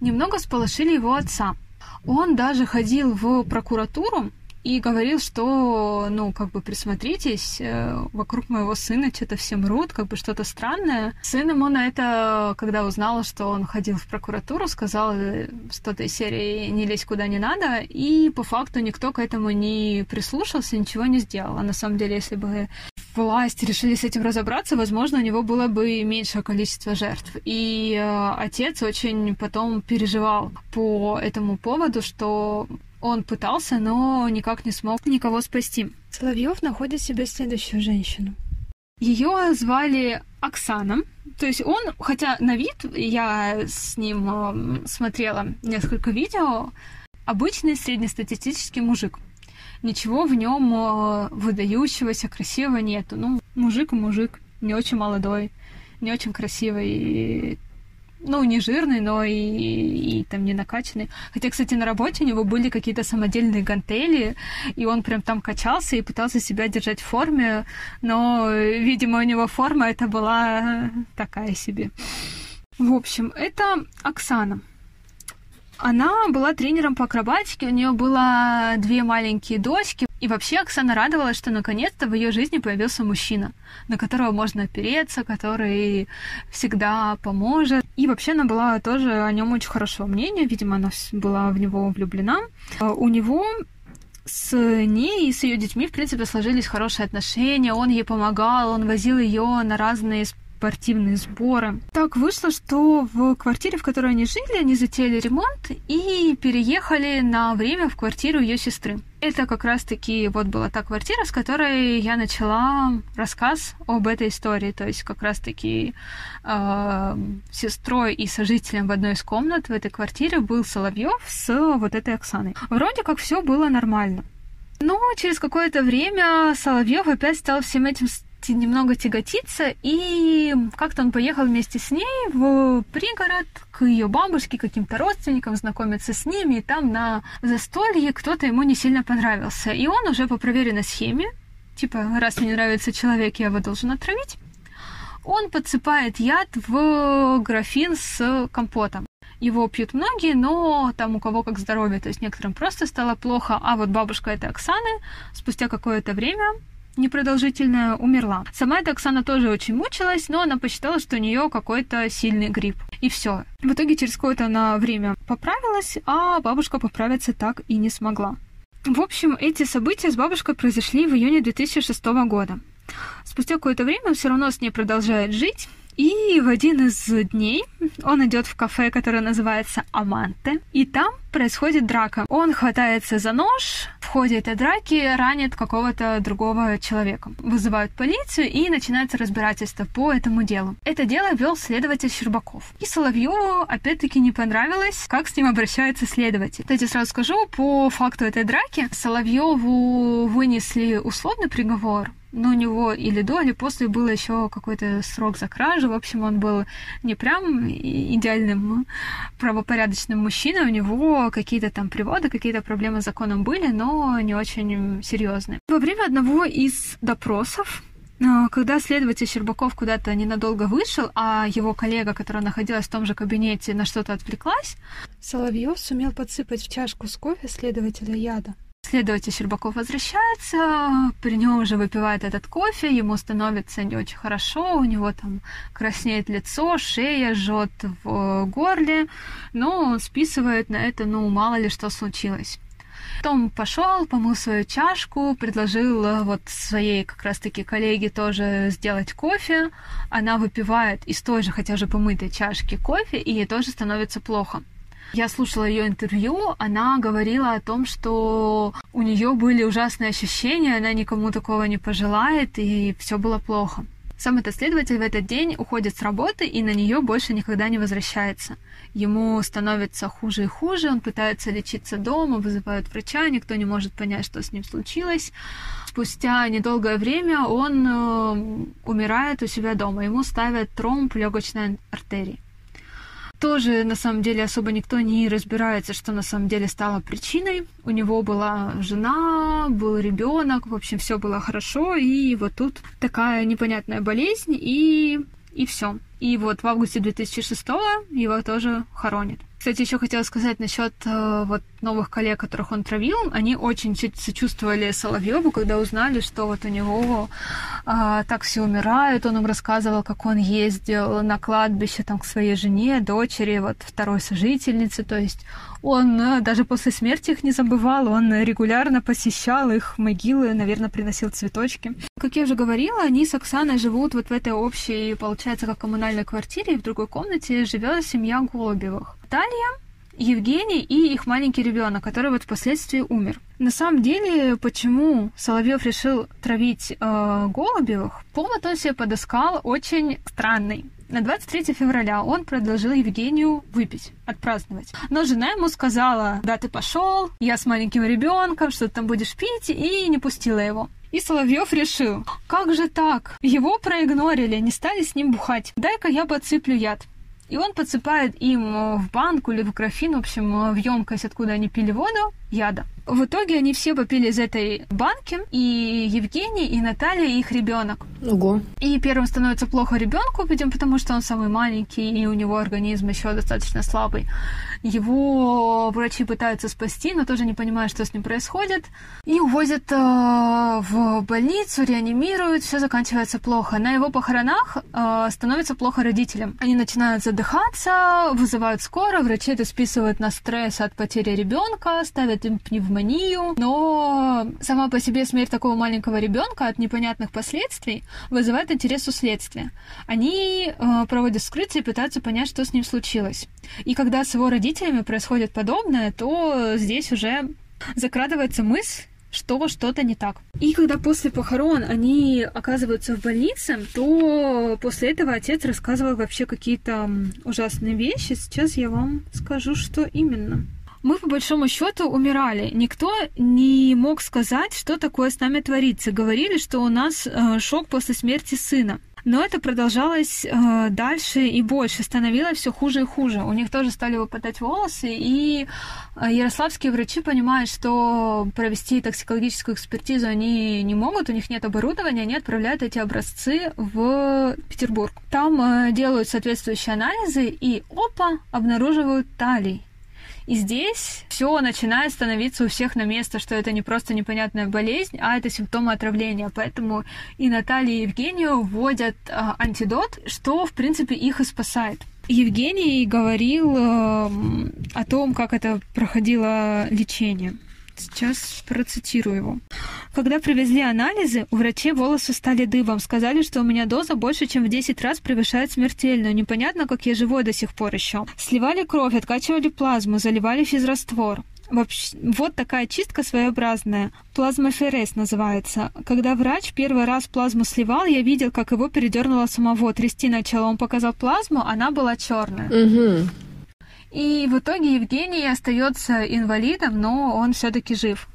немного сполошили его отца. Он даже ходил в прокуратуру и говорил, что, ну, как бы присмотритесь, э, вокруг моего сына что-то все мрут, как бы что-то странное. Сын ему на это, когда узнал, что он ходил в прокуратуру, сказал что-то из серии «не лезь куда не надо», и по факту никто к этому не прислушался, ничего не сделал. А на самом деле, если бы власти решили с этим разобраться, возможно, у него было бы меньшее количество жертв. И э, отец очень потом переживал по этому поводу, что он пытался, но никак не смог никого спасти. Соловьев находит себе следующую женщину. Ее звали Оксана. То есть он, хотя на вид я с ним э, смотрела несколько видео, обычный среднестатистический мужик ничего в нем э, выдающегося, красивого нету. Ну, мужик и мужик, не очень молодой, не очень красивый, ну, не жирный, но и, и, и там не накачанный. Хотя, кстати, на работе у него были какие-то самодельные гантели, и он прям там качался и пытался себя держать в форме, но, видимо, у него форма это была такая себе. В общем, это Оксана. Она была тренером по акробатике, у нее было две маленькие дочки. И вообще Оксана радовалась, что наконец-то в ее жизни появился мужчина, на которого можно опереться, который всегда поможет. И вообще она была тоже о нем очень хорошего мнения, видимо, она была в него влюблена. А у него с ней и с ее детьми, в принципе, сложились хорошие отношения. Он ей помогал, он возил ее на разные спортивные сборы. Так вышло, что в квартире, в которой они жили, они затеяли ремонт и переехали на время в квартиру ее сестры. Это как раз-таки вот была та квартира, с которой я начала рассказ об этой истории. То есть как раз-таки э, сестрой и сожителем в одной из комнат в этой квартире был Соловьев с вот этой Оксаной. Вроде как все было нормально. Но через какое-то время Соловьев опять стал всем этим немного тяготиться, и как-то он поехал вместе с ней в пригород к ее бабушке, каким-то родственникам, знакомиться с ними, и там на застолье кто-то ему не сильно понравился. И он уже по проверенной схеме, типа, раз мне нравится человек, я его должен отравить, он подсыпает яд в графин с компотом. Его пьют многие, но там у кого как здоровье, то есть некоторым просто стало плохо, а вот бабушка этой Оксаны спустя какое-то время непродолжительная, умерла. Сама эта Оксана тоже очень мучилась, но она посчитала, что у нее какой-то сильный грипп. И все. В итоге через какое-то она время поправилась, а бабушка поправиться так и не смогла. В общем, эти события с бабушкой произошли в июне 2006 года. Спустя какое-то время он все равно с ней продолжает жить, и в один из дней он идет в кафе, которое называется Аманте, и там происходит драка. Он хватается за нож, в ходе этой драки ранит какого-то другого человека. Вызывают полицию и начинается разбирательство по этому делу. Это дело вел следователь Щербаков. И Соловьеву опять-таки не понравилось, как с ним обращается следователь. Кстати, сразу скажу, по факту этой драки Соловьеву вынесли условный приговор, но у него или до, или после был еще какой-то срок за кражу. В общем, он был не прям идеальным правопорядочным мужчиной, у него какие-то там приводы, какие-то проблемы с законом были, но не очень серьезные. Во время одного из допросов а, когда следователь Щербаков куда-то ненадолго вышел, а его коллега, которая находилась в том же кабинете, на что-то отвлеклась, Соловьев сумел подсыпать в чашку с кофе следователя яда. Следователь Щербаков возвращается, при нем уже выпивает этот кофе, ему становится не очень хорошо, у него там краснеет лицо, шея жжет в горле, но он списывает на это, ну, мало ли что случилось. Потом пошел, помыл свою чашку, предложил э, вот своей как раз-таки коллеге тоже сделать кофе. Она выпивает из той же, хотя же помытой чашки кофе, и ей тоже становится плохо. Я слушала ее интервью, она говорила о том, что у нее были ужасные ощущения, она никому такого не пожелает, и все было плохо. Сам этот следователь в этот день уходит с работы и на нее больше никогда не возвращается. Ему становится хуже и хуже, он пытается лечиться дома, вызывают врача, никто не может понять, что с ним случилось. Спустя недолгое время он э, умирает у себя дома, ему ставят тромб легочной артерии тоже на самом деле особо никто не разбирается, что на самом деле стало причиной. У него была жена, был ребенок, в общем, все было хорошо, и вот тут такая непонятная болезнь, и, и все. И вот в августе 2006 его тоже хоронят. Кстати, еще хотела сказать насчет э, вот новых коллег, которых он травил. Они очень сочувствовали Соловьеву, когда узнали, что вот у него э, так все умирают. Он им рассказывал, как он ездил на кладбище там к своей жене, дочери, вот второй сожительнице. То есть он э, даже после смерти их не забывал, он регулярно посещал их могилы, наверное, приносил цветочки. Как я уже говорила, они с Оксаной живут вот в этой общей, получается, как коммунальной квартире, и в другой комнате живет семья Голубевых. Талия, Евгений и их маленький ребенок, который вот впоследствии умер. На самом деле, почему Соловьев решил травить э, Голубевых, повод он себе подыскал очень странный. На 23 февраля он предложил Евгению выпить, отпраздновать. Но жена ему сказала, да ты пошел, я с маленьким ребенком, что ты там будешь пить, и не пустила его. И Соловьев решил, как же так? Его проигнорили, не стали с ним бухать. Дай-ка я подсыплю яд. И он подсыпает им э, в банку или в графин, в общем, э, в емкость, откуда они пили воду, яда. В итоге они все попили из этой банки, и Евгений, и Наталья, и их ребенок. Ого. И первым становится плохо ребенку, видимо, потому что он самый маленький, и у него организм еще достаточно слабый. Его врачи пытаются спасти, но тоже не понимают, что с ним происходит. И увозят э, в больницу, реанимируют, все заканчивается плохо. На его похоронах э, становится плохо родителям. Они начинают задыхаться, вызывают скорую, врачи это списывают на стресс от потери ребенка, ставят им пневмонию но сама по себе смерть такого маленького ребенка от непонятных последствий вызывает интерес у следствия. Они э, проводят вскрытие и пытаются понять, что с ним случилось. И когда с его родителями происходит подобное, то здесь уже закрадывается мысль, что что-то не так. И когда после похорон они оказываются в больнице, то после этого отец рассказывал вообще какие-то ужасные вещи. Сейчас я вам скажу, что именно мы по большому счету умирали. Никто не мог сказать, что такое с нами творится. Говорили, что у нас э, шок после смерти сына. Но это продолжалось э, дальше и больше, становилось все хуже и хуже. У них тоже стали выпадать волосы, и э, ярославские врачи понимают, что провести токсикологическую экспертизу они не могут, у них нет оборудования, они отправляют эти образцы в Петербург. Там э, делают соответствующие анализы, и опа, обнаруживают талий. И здесь все начинает становиться у всех на место, что это не просто непонятная болезнь, а это симптомы отравления. Поэтому и Наталья, и Евгению вводят э, антидот, что, в принципе, их и спасает. Евгений говорил э, о том, как это проходило лечение. Сейчас процитирую его. Когда привезли анализы, у врачей волосы стали дыбом. Сказали, что у меня доза больше, чем в 10 раз превышает смертельную. Непонятно, как я живой до сих пор еще. Сливали кровь, откачивали плазму, заливали физраствор. Вообще, вот такая чистка своеобразная. Плазмоферез называется. Когда врач первый раз плазму сливал, я видел, как его передернуло самого. Трясти начало. Он показал плазму, она была черная. Угу. И в итоге Евгений остается инвалидом, но он все-таки жив.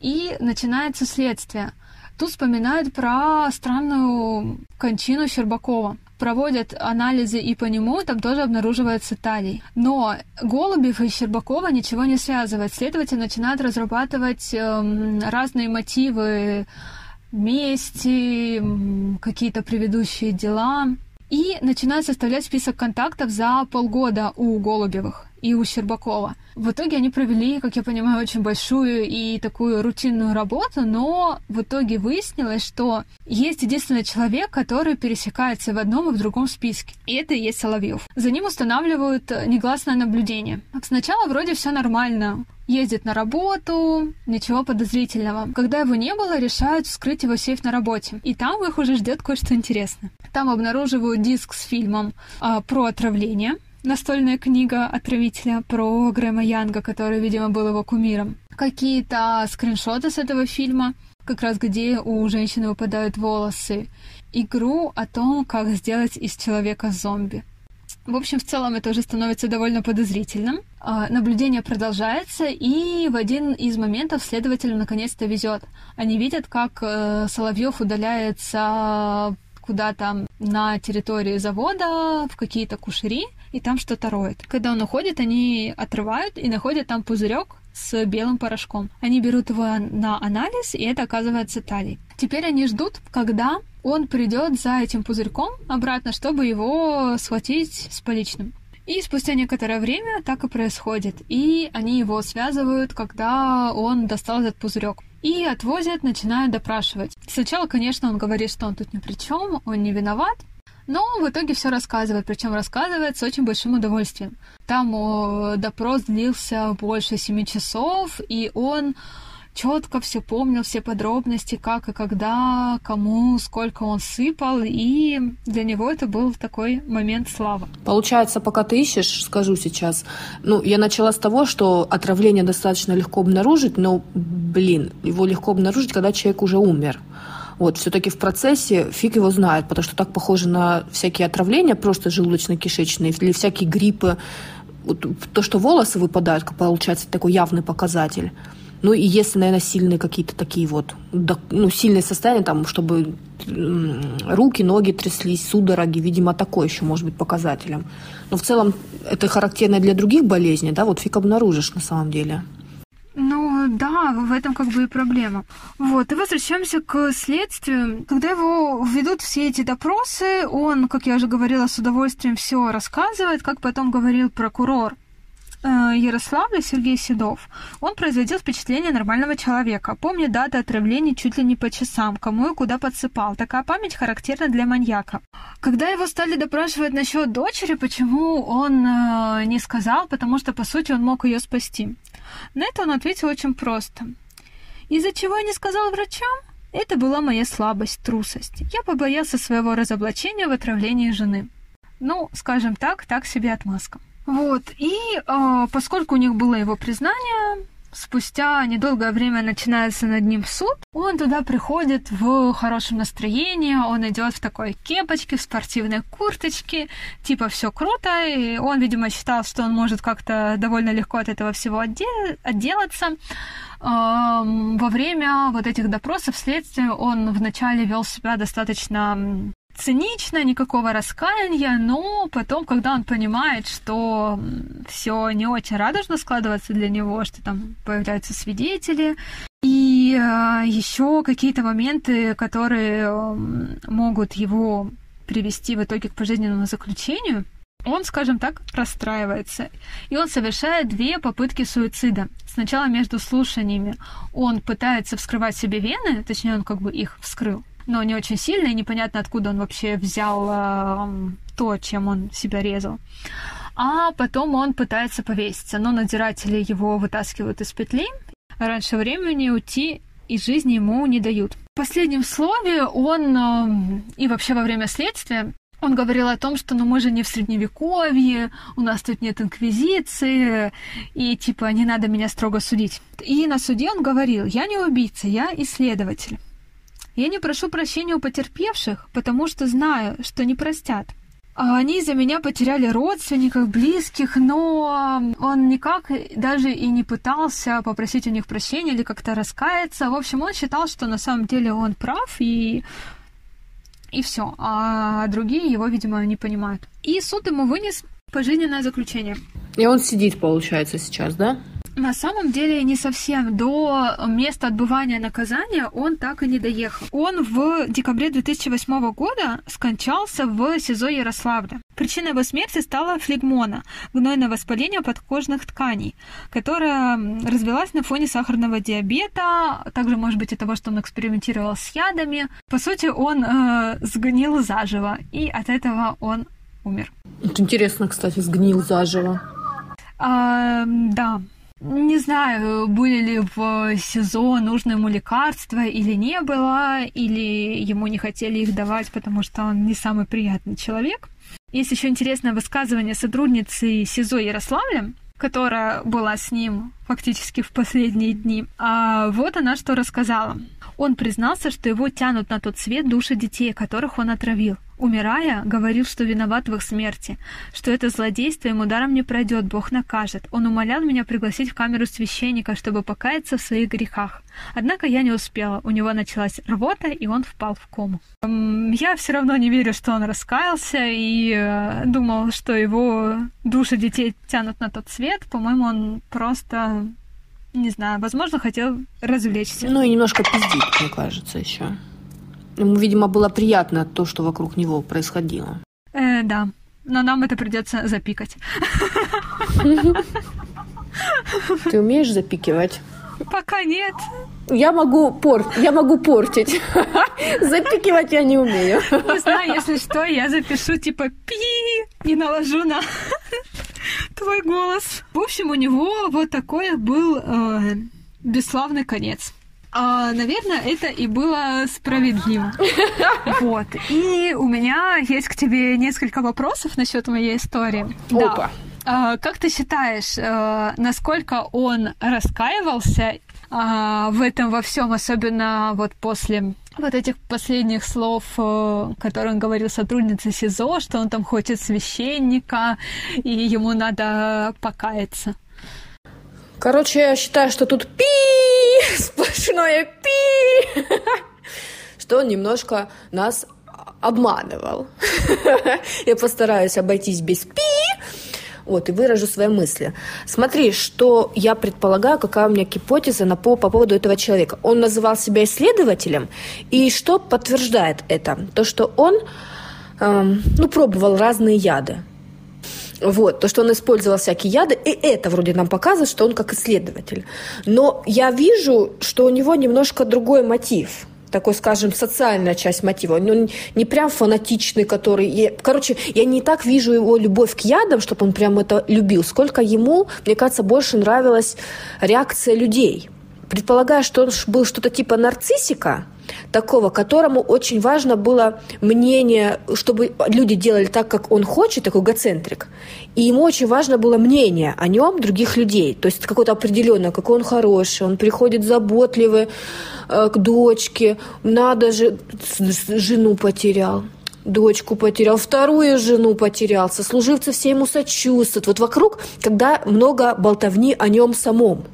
И начинается следствие. Тут вспоминают про странную кончину Щербакова. Проводят анализы и по нему там тоже обнаруживается талий. Но Голубев и Щербакова ничего не связывает. Следователи начинают разрабатывать э, разные мотивы мести, какие-то предыдущие дела и начинают составлять список контактов за полгода у Голубевых. и у Щербакова. В итоге они провели, как я понимаю, очень большую и такую рутинную работу, но в итоге выяснилось, что есть единственный человек, который пересекается в одном и в другом списке. И это и есть Соловьев. За ним устанавливают негласное наблюдение. Сначала вроде все нормально ездит на работу, ничего подозрительного. Когда его не было, решают вскрыть его сейф на работе. И там их уже ждет кое-что интересное. Там обнаруживают диск с фильмом а, про отравление, настольная книга отравителя про Грэма Янга, который, видимо, был его кумиром. Какие-то скриншоты с этого фильма, как раз где у женщины выпадают волосы. Игру о том, как сделать из человека зомби. В общем, в целом это уже становится довольно подозрительным. А, наблюдение продолжается, и в один из моментов следователю наконец-то везет. Они видят, как э, Соловьев удаляется куда-то на территории завода, в какие-то кушери, и там что-то роет. Когда он уходит, они отрывают и находят там пузырек с белым порошком. Они берут его на анализ, и это оказывается талий. Теперь они ждут, когда он придет за этим пузырьком обратно, чтобы его схватить с поличным. И спустя некоторое время так и происходит. И они его связывают, когда он достал этот пузырек. И отвозят, начинают допрашивать. Сначала, конечно, он говорит, что он тут ни при чем, он не виноват. Но в итоге все рассказывает, причем рассказывает с очень большим удовольствием. Там о, допрос длился больше семи часов, и он четко все помнил, все подробности, как и когда, кому, сколько он сыпал, и для него это был такой момент славы. Получается, пока ты ищешь, скажу сейчас, ну, я начала с того, что отравление достаточно легко обнаружить, но, блин, его легко обнаружить, когда человек уже умер. Вот, все-таки в процессе фиг его знает, потому что так похоже на всякие отравления, просто желудочно-кишечные, или всякие гриппы. Вот, то, что волосы выпадают, получается такой явный показатель. Ну и если, наверное, сильные какие-то такие вот, ну, сильные состояния, там, чтобы руки, ноги тряслись, судороги, видимо, такое еще может быть показателем. Но в целом это характерно для других болезней, да, вот фиг обнаружишь на самом деле. Ну да, в этом как бы и проблема. Вот, и возвращаемся к следствию. Когда его ведут все эти допросы, он, как я уже говорила, с удовольствием все рассказывает, как потом говорил прокурор. Э, Ярославля Сергей Седов. Он производил впечатление нормального человека. Помнит даты отравлений чуть ли не по часам, кому и куда подсыпал. Такая память характерна для маньяка. Когда его стали допрашивать насчет дочери, почему он э, не сказал, потому что, по сути, он мог ее спасти. На это он ответил очень просто. Из-за чего я не сказал врачам? Это была моя слабость, трусость. Я побоялся своего разоблачения в отравлении жены. Ну, скажем так, так себе отмазка. Вот, и э, поскольку у них было его признание, спустя недолгое время начинается над ним суд. Он туда приходит в хорошем настроении, он идет в такой кепочке, в спортивной курточке, типа все круто, и он, видимо, считал, что он может как-то довольно легко от этого всего отделаться. Во время вот этих допросов следствия он вначале вел себя достаточно цинично, никакого раскаяния, но потом, когда он понимает, что все не очень радужно складывается для него, что там появляются свидетели, и э, еще какие-то моменты, которые могут его привести в итоге к пожизненному заключению, он, скажем так, расстраивается. И он совершает две попытки суицида. Сначала между слушаниями он пытается вскрывать себе вены, точнее, он как бы их вскрыл, но не очень сильно, и непонятно, откуда он вообще взял э, то, чем он себя резал. А потом он пытается повеситься, но надзиратели его вытаскивают из петли. Раньше времени уйти из жизни ему не дают. В последнем слове он э, и вообще во время следствия он говорил о том, что ну мы же не в средневековье, у нас тут нет инквизиции, и типа не надо меня строго судить. И на суде он говорил, я не убийца, я исследователь. Я не прошу прощения у потерпевших, потому что знаю, что не простят. А они из-за меня потеряли родственников, близких, но он никак даже и не пытался попросить у них прощения или как-то раскаяться. В общем, он считал, что на самом деле он прав и и все. А другие его, видимо, не понимают. И суд ему вынес пожизненное заключение. И он сидит, получается, сейчас, да? На самом деле не совсем. До места отбывания наказания он так и не доехал. Он в декабре 2008 года скончался в СИЗО Ярославля. Причиной его смерти стала флегмона, гнойное воспаление подкожных тканей, которое развелась на фоне сахарного диабета, также, может быть, и того, что он экспериментировал с ядами. По сути, он э, сгнил заживо, и от этого он умер. Это интересно, кстати, сгнил заживо. А, да. Не знаю, были ли в СИЗО нужны ему лекарства или не было, или ему не хотели их давать, потому что он не самый приятный человек. Есть еще интересное высказывание сотрудницы СИЗО Ярославля, которая была с ним фактически в последние дни. А вот она что рассказала. Он признался, что его тянут на тот свет души детей, которых он отравил. Умирая, говорил, что виноват в их смерти, что это злодейство ему даром не пройдет, Бог накажет. Он умолял меня пригласить в камеру священника, чтобы покаяться в своих грехах. Однако я не успела, у него началась рвота, и он впал в кому. Я все равно не верю, что он раскаялся и э, думал, что его души детей тянут на тот свет. По-моему, он просто не знаю, возможно, хотел развлечься. Ну и немножко пиздить, мне кажется, еще. Ему, видимо, было приятно то, что вокруг него происходило. Э, да, но нам это придется запикать. Ты умеешь запикивать? Пока нет. Я могу, пор... я могу портить. Запикивать я не умею. Не знаю, если что, я запишу типа пи и наложу на твой голос. В общем, у него вот такой был э, бесславный конец. А, наверное, это и было справедливо. Вот. И у меня есть к тебе несколько вопросов насчет моей истории. Опа. Да. А, как ты считаешь, а, насколько он раскаивался а, в этом во всем, особенно вот после вот этих последних слов, э, которые он говорил сотруднице СИЗО, что он там хочет священника, и ему надо покаяться. Короче, я считаю, что тут пи, сплошное пи, что он немножко нас обманывал. Я постараюсь обойтись без пи, вот, и выражу свои мысли. Смотри, что я предполагаю, какая у меня гипотеза на, по, по поводу этого человека. Он называл себя исследователем, и что подтверждает это? То, что он эм, ну, пробовал разные яды. Вот, то, что он использовал всякие яды, и это вроде нам показывает, что он как исследователь. Но я вижу, что у него немножко другой мотив такой, скажем, социальная часть мотива. Он не прям фанатичный, который... Я, короче, я не так вижу его любовь к ядам, чтобы он прям это любил, сколько ему, мне кажется, больше нравилась реакция людей. Предполагаю, что он был что-то типа нарциссика, такого, которому очень важно было мнение, чтобы люди делали так, как он хочет, такой эгоцентрик. И ему очень важно было мнение о нем других людей. То есть какое-то определенное, какой он хороший, он приходит заботливый э, к дочке, надо же, жену потерял дочку потерял, вторую жену потерял, сослуживцы все ему сочувствуют. Вот вокруг, когда много болтовни о нем самом.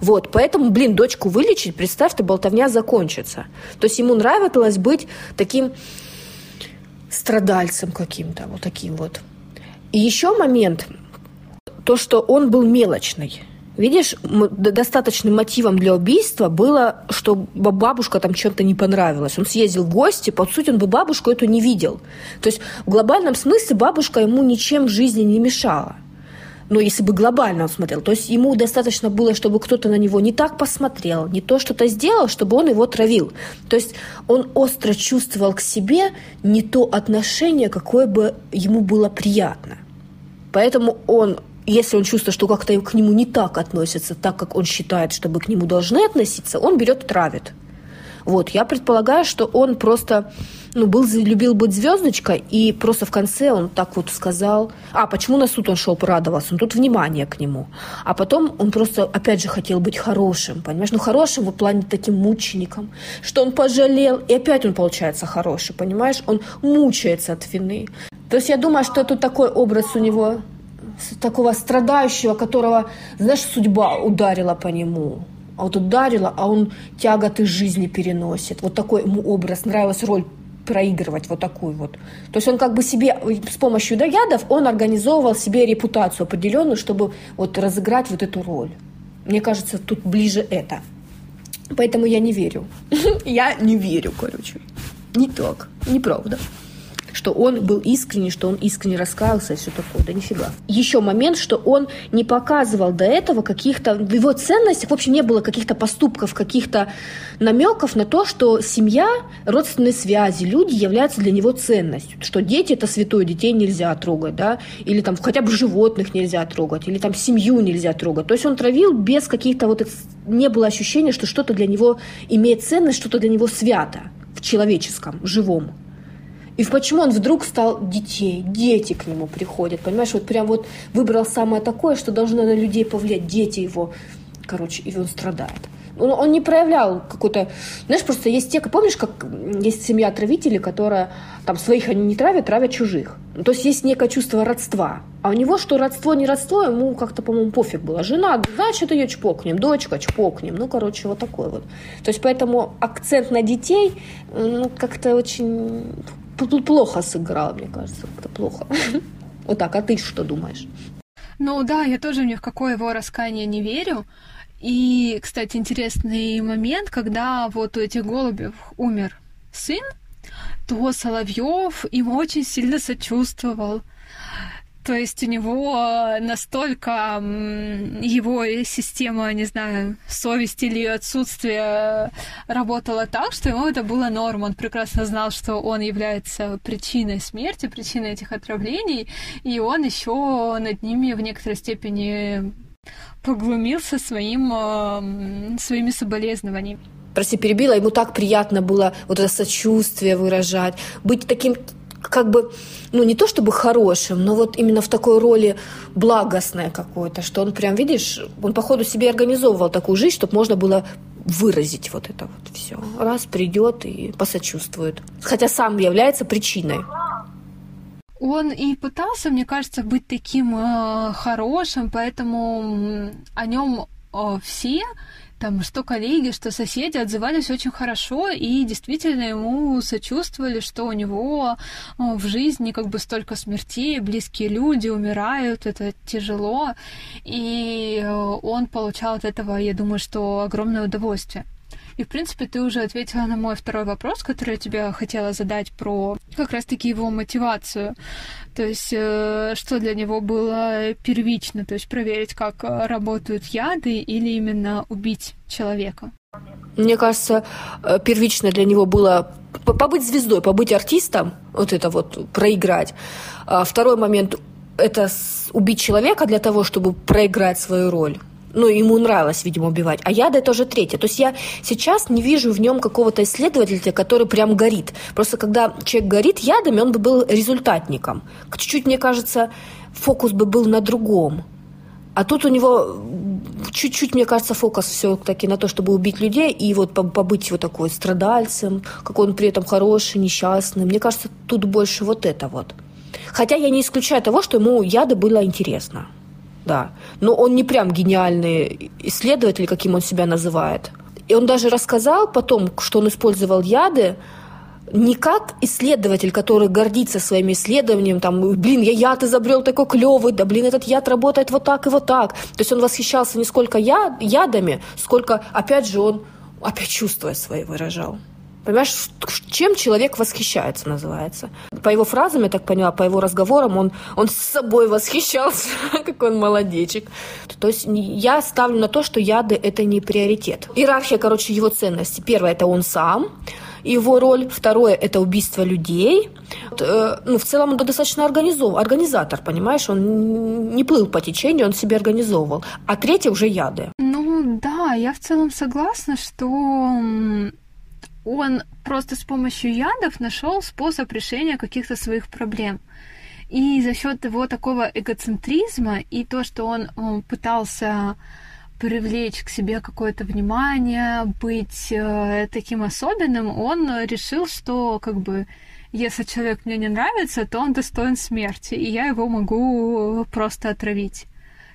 Вот, поэтому, блин, дочку вылечить, представь, ты болтовня закончится. То есть ему нравилось быть таким страдальцем каким-то, вот таким вот. И еще момент, то, что он был мелочный. Видишь, достаточным мотивом для убийства было, что бабушка там чем-то не понравилась. Он съездил в гости, по сути, он бы бабушку эту не видел. То есть в глобальном смысле бабушка ему ничем в жизни не мешала но если бы глобально он смотрел, то есть ему достаточно было, чтобы кто-то на него не так посмотрел, не то что-то сделал, чтобы он его травил. То есть он остро чувствовал к себе не то отношение, какое бы ему было приятно. Поэтому он если он чувствует, что как-то к нему не так относятся, так как он считает, чтобы к нему должны относиться, он берет и травит. Вот, я предполагаю, что он просто ну, был, любил быть звездочкой, и просто в конце он так вот сказал, а, почему на суд он шел порадовался, ну, тут внимание к нему. А потом он просто, опять же, хотел быть хорошим, понимаешь, ну, хорошим в плане таким мучеником, что он пожалел, и опять он получается хороший, понимаешь, он мучается от вины. То есть я думаю, что тут такой образ у него такого страдающего, которого, знаешь, судьба ударила по нему а вот ударила, а он тяготы жизни переносит. Вот такой ему образ, нравилась роль проигрывать вот такую вот. То есть он как бы себе с помощью ядов он организовывал себе репутацию определенную, чтобы вот разыграть вот эту роль. Мне кажется, тут ближе это. Поэтому я не верю. Я не верю, короче. Не так. Неправда что он был искренний, что он искренне раскаялся и все такое. Да нифига. Еще момент, что он не показывал до этого каких-то... В его ценностях вообще не было каких-то поступков, каких-то намеков на то, что семья, родственные связи, люди являются для него ценностью. Что дети – это святое, детей нельзя трогать, да, или там хотя бы животных нельзя трогать, или там семью нельзя трогать. То есть он травил без каких-то вот... Не было ощущения, что что-то для него имеет ценность, что-то для него свято в человеческом, живом. И почему он вдруг стал детей? Дети к нему приходят, понимаешь? Вот прям вот выбрал самое такое, что должно на людей повлиять. Дети его, короче, и он страдает. Он, он не проявлял какой-то... Знаешь, просто есть те, помнишь, как есть семья отравителей, которая там своих они не травят, травят чужих. То есть есть некое чувство родства. А у него что родство, не родство, ему как-то, по-моему, пофиг было. Жена, значит, ее чпокнем, дочка, чпокнем. Ну, короче, вот такой вот. То есть поэтому акцент на детей ну, как-то очень плохо сыграл, мне кажется, как-то плохо. Вот так, а ты что думаешь? Ну да, я тоже ни в какое его раскаяние не верю. И, кстати, интересный момент, когда вот у этих голубев умер сын, то Соловьев им очень сильно сочувствовал. То есть у него настолько его система, не знаю, совести или отсутствие работала так, что ему это было норм. Он прекрасно знал, что он является причиной смерти, причиной этих отравлений, и он еще над ними в некоторой степени поглумился своим, своими соболезнованиями прости, перебила, ему так приятно было вот это сочувствие выражать, быть таким как бы, ну, не то чтобы хорошим, но вот именно в такой роли благостное какое-то, что он прям, видишь, он, походу, себе организовывал такую жизнь, чтобы можно было выразить вот это вот все. Раз придет и посочувствует. Хотя сам является причиной. Он и пытался, мне кажется, быть таким э, хорошим, поэтому о нем э, все там что коллеги, что соседи отзывались очень хорошо и действительно ему сочувствовали, что у него в жизни как бы столько смертей, близкие люди умирают, это тяжело, и э, он получал от этого, я думаю, что огромное удовольствие. И, в принципе, ты уже ответила на мой второй вопрос, который я тебе хотела задать про как раз-таки его мотивацию. То есть, э, что для него было первично, то есть проверить, как э, работают яды или именно убить человека. Мне кажется, э, первично для него было побыть звездой, побыть артистом, вот это вот проиграть. А второй момент – это убить человека для того, чтобы проиграть свою роль ну, ему нравилось, видимо, убивать. А яда это уже третье. То есть я сейчас не вижу в нем какого-то исследователя, который прям горит. Просто когда человек горит ядами, он бы был результатником. Чуть-чуть, мне кажется, фокус бы был на другом. А тут у него чуть-чуть, мне кажется, фокус все-таки на то, чтобы убить людей и вот побыть вот такой страдальцем, какой он при этом хороший, несчастный. Мне кажется, тут больше вот это вот. Хотя я не исключаю того, что ему яды было интересно да. Но он не прям гениальный исследователь, каким он себя называет. И он даже рассказал потом, что он использовал яды, не как исследователь, который гордится своим исследованием, там, блин, я яд изобрел такой клевый, да, блин, этот яд работает вот так и вот так. То есть он восхищался не сколько яд, ядами, сколько, опять же, он опять чувства свои выражал. Понимаешь, чем человек восхищается, называется. По его фразам, я так поняла, по его разговорам, он, он с собой восхищался, какой он молодечек. То есть я ставлю на то, что яды – это не приоритет. Иерархия, короче, его ценности. Первое – это он сам, его роль. Второе – это убийство людей. Э, ну, в целом он достаточно организов... организатор, понимаешь? Он не плыл по течению, он себе организовывал. А третье уже яды. Ну да, я в целом согласна, что он просто с помощью ядов нашел способ решения каких-то своих проблем. И за счет его такого эгоцентризма и то, что он, пытался привлечь к себе какое-то внимание, быть э, таким особенным, он решил, что как бы если человек мне не нравится, то он достоин смерти, и я его могу просто отравить.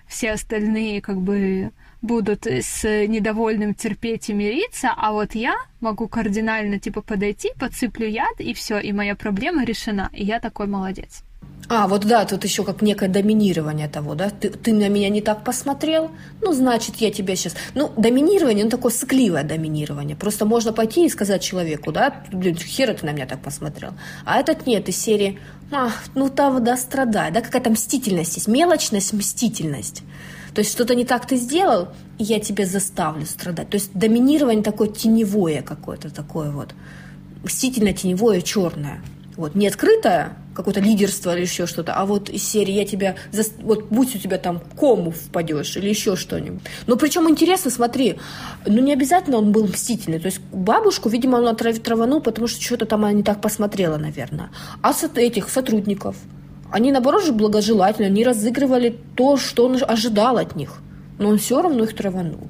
Все остальные как бы будут с недовольным терпеть и мириться, а вот я могу кардинально типа подойти, подсыплю яд, и все, и моя проблема решена, и я такой молодец. А, вот да, тут еще как некое доминирование того, да? Ты, ты на меня не так посмотрел, ну, значит, я тебя сейчас... Ну, доминирование, ну, такое сыкливое доминирование. Просто можно пойти и сказать человеку, да, блин, хера ты на меня так посмотрел. А этот нет, из серии, а, ну, там, да, страдай, да, какая-то мстительность есть, мелочность, мстительность. То есть что-то не так ты сделал, и я тебя заставлю страдать. То есть доминирование такое теневое какое-то такое вот. Мстительно-теневое, черное. Вот, не открытое, какое-то лидерство или еще что-то, а вот из серии я тебя, вот будь у тебя там кому впадешь или еще что-нибудь. Но причем интересно, смотри, ну не обязательно он был мстительный, то есть бабушку, видимо, он траванул, потому что что-то там она не так посмотрела, наверное. А с этих сотрудников, они, наоборот, же благожелательно, они разыгрывали то, что он ожидал от них, но он все равно их траванул.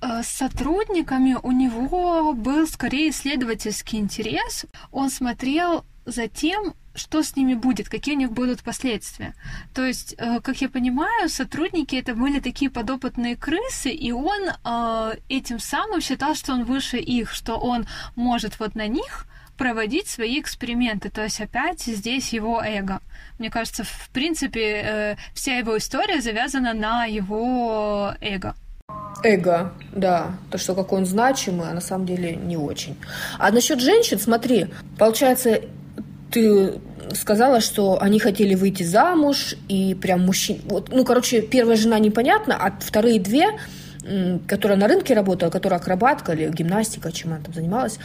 Э, с сотрудниками у него был скорее исследовательский интерес. Он смотрел за тем, что с ними будет, какие у них будут последствия. То есть, э, как я понимаю, сотрудники это были такие подопытные крысы, и он э, этим самым считал, что он выше их, что он может вот на них проводить свои эксперименты. То есть опять здесь его эго. Мне кажется, в принципе, э, вся его история завязана на его эго. Эго, да. То, что какой он значимый, а на самом деле не очень. А насчет женщин, смотри, получается, ты сказала, что они хотели выйти замуж, и прям мужчин... Вот, ну, короче, первая жена непонятно, а вторые две, которая на рынке работала, которая акробатка или гимнастика, чем она там занималась,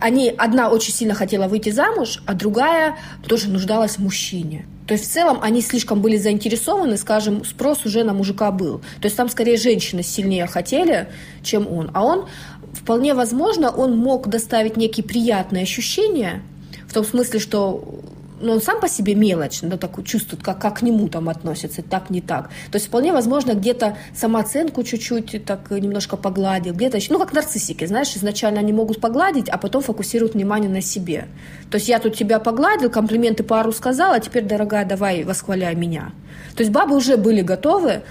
они, одна очень сильно хотела выйти замуж, а другая тоже нуждалась в мужчине. То есть в целом они слишком были заинтересованы, скажем, спрос уже на мужика был. То есть там скорее женщины сильнее хотели, чем он. А он, вполне возможно, он мог доставить некие приятные ощущения – в том смысле, что ну, он сам по себе мелочь, да, так чувствует, как, как к нему там относятся, так, не так. То есть вполне возможно где-то самооценку чуть-чуть так немножко погладил, где-то еще, ну, как нарциссики, знаешь, изначально они могут погладить, а потом фокусируют внимание на себе. То есть я тут тебя погладил, комплименты пару сказала, а теперь, дорогая, давай восхваляй меня. То есть бабы уже были готовы,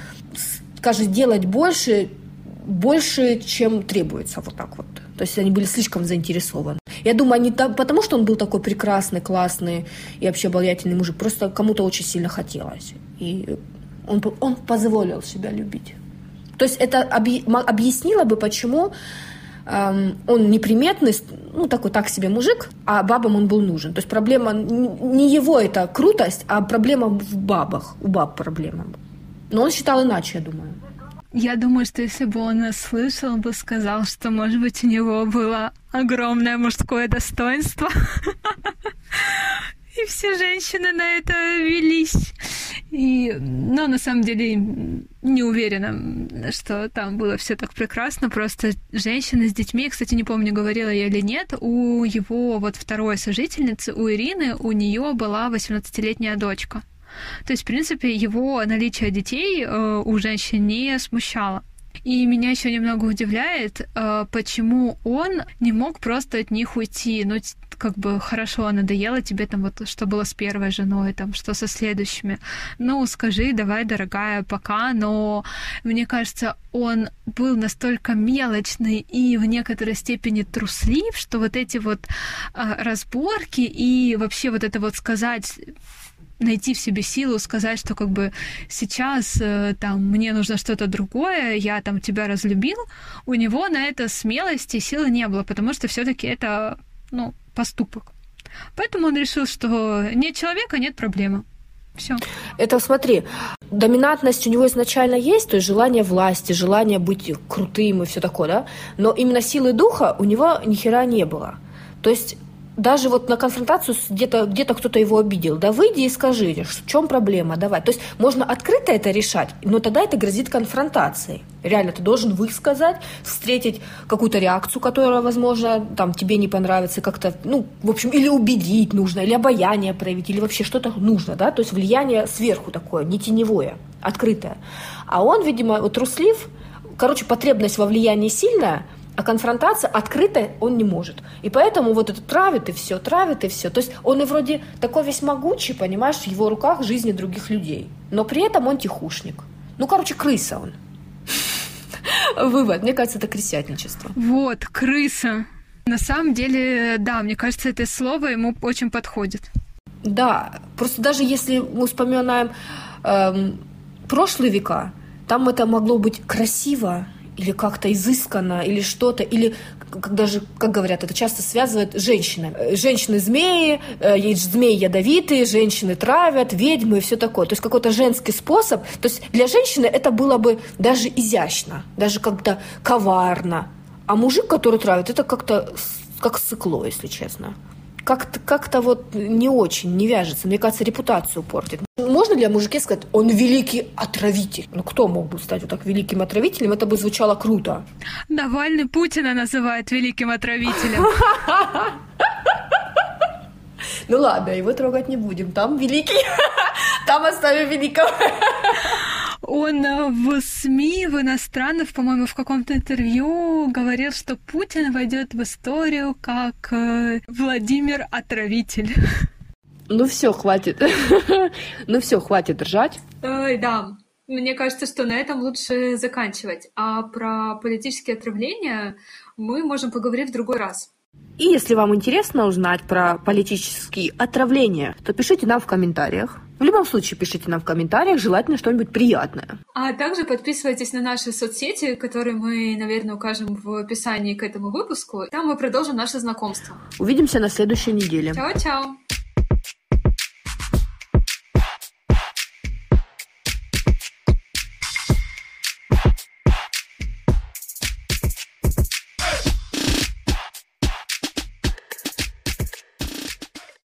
скажем, делать больше, больше, чем требуется, вот так вот. То есть они были слишком заинтересованы. Я думаю, не та, потому, что он был такой прекрасный, классный и вообще обаятельный мужик, просто кому-то очень сильно хотелось. И он, он позволил себя любить. То есть это объяснило бы, почему эм, он неприметный, ну, такой так себе мужик, а бабам он был нужен. То есть проблема не его это крутость, а проблема в бабах. У баб проблема. Но он считал иначе, я думаю. Я думаю, что если бы он нас слышал, он бы сказал, что, может быть, у него было огромное мужское достоинство. И все женщины на это велись. И, но на самом деле не уверена, что там было все так прекрасно. Просто женщины с детьми, кстати, не помню, говорила я или нет, у его вот второй сожительницы, у Ирины, у нее была 18-летняя дочка. То есть, в принципе, его наличие детей э, у женщин не смущало. И меня еще немного удивляет, э, почему он не мог просто от них уйти. Ну, как бы хорошо, надоело тебе там вот, что было с первой женой, там, что со следующими. Ну, скажи, давай, дорогая, пока, но мне кажется, он был настолько мелочный и в некоторой степени труслив, что вот эти вот э, разборки и вообще вот это вот сказать найти в себе силу сказать, что как бы сейчас э, там мне нужно что-то другое, я там тебя разлюбил, у него на это смелости и силы не было, потому что все-таки это ну, поступок. Поэтому он решил, что нет человека, нет проблемы. Все. Это смотри, доминантность у него изначально есть, то есть желание власти, желание быть крутым и все такое, да, но именно силы духа у него ни хера не было. То есть даже вот на конфронтацию где-то где кто-то его обидел, да выйди и скажи, в чем проблема, давай. То есть можно открыто это решать, но тогда это грозит конфронтацией. Реально, ты должен высказать, встретить какую-то реакцию, которая, возможно, там тебе не понравится, как-то, ну, в общем, или убедить нужно, или обаяние проявить, или вообще что-то нужно, да, то есть влияние сверху такое, не теневое, открытое. А он, видимо, вот труслив, короче, потребность во влиянии сильная – а конфронтация открыто он не может. И поэтому вот это травит и все, травит и все. То есть он и вроде такой весь могучий, понимаешь, в его руках жизни других людей. Но при этом он тихушник. Ну, короче, крыса он. Вывод. Мне кажется, это крысятничество. Вот, крыса. На самом деле, да, мне кажется, это слово ему очень подходит. Да, Просто даже если мы вспоминаем эм, прошлые века, там это могло быть красиво или как-то изысканно, или что-то, или как даже, как говорят, это часто связывают женщины. Женщины-змеи, э, змеи ядовитые, женщины травят, ведьмы и все такое. То есть какой-то женский способ. То есть для женщины это было бы даже изящно, даже как-то коварно. А мужик, который травит, это как-то как сыкло, если честно как-то как вот не очень, не вяжется. Мне кажется, репутацию портит. Для мужика сказать, он великий отравитель? Ну, кто мог бы стать вот так великим отравителем? Это бы звучало круто. Навальный Путина называет великим отравителем. Ну ладно, его трогать не будем. Там великий. Там оставим великого. Он в СМИ, в иностранных, по-моему, в каком-то интервью говорил, что Путин войдет в историю как э, Владимир Отравитель. Ну все, хватит. ну все, хватит ржать. Ой, да. Мне кажется, что на этом лучше заканчивать. А про политические отравления мы можем поговорить в другой раз. И если вам интересно узнать про политические отравления, то пишите нам в комментариях. В любом случае, пишите нам в комментариях, желательно что-нибудь приятное. А также подписывайтесь на наши соцсети, которые мы, наверное, укажем в описании к этому выпуску. Там мы продолжим наше знакомство. Увидимся на следующей неделе. Чао-чао!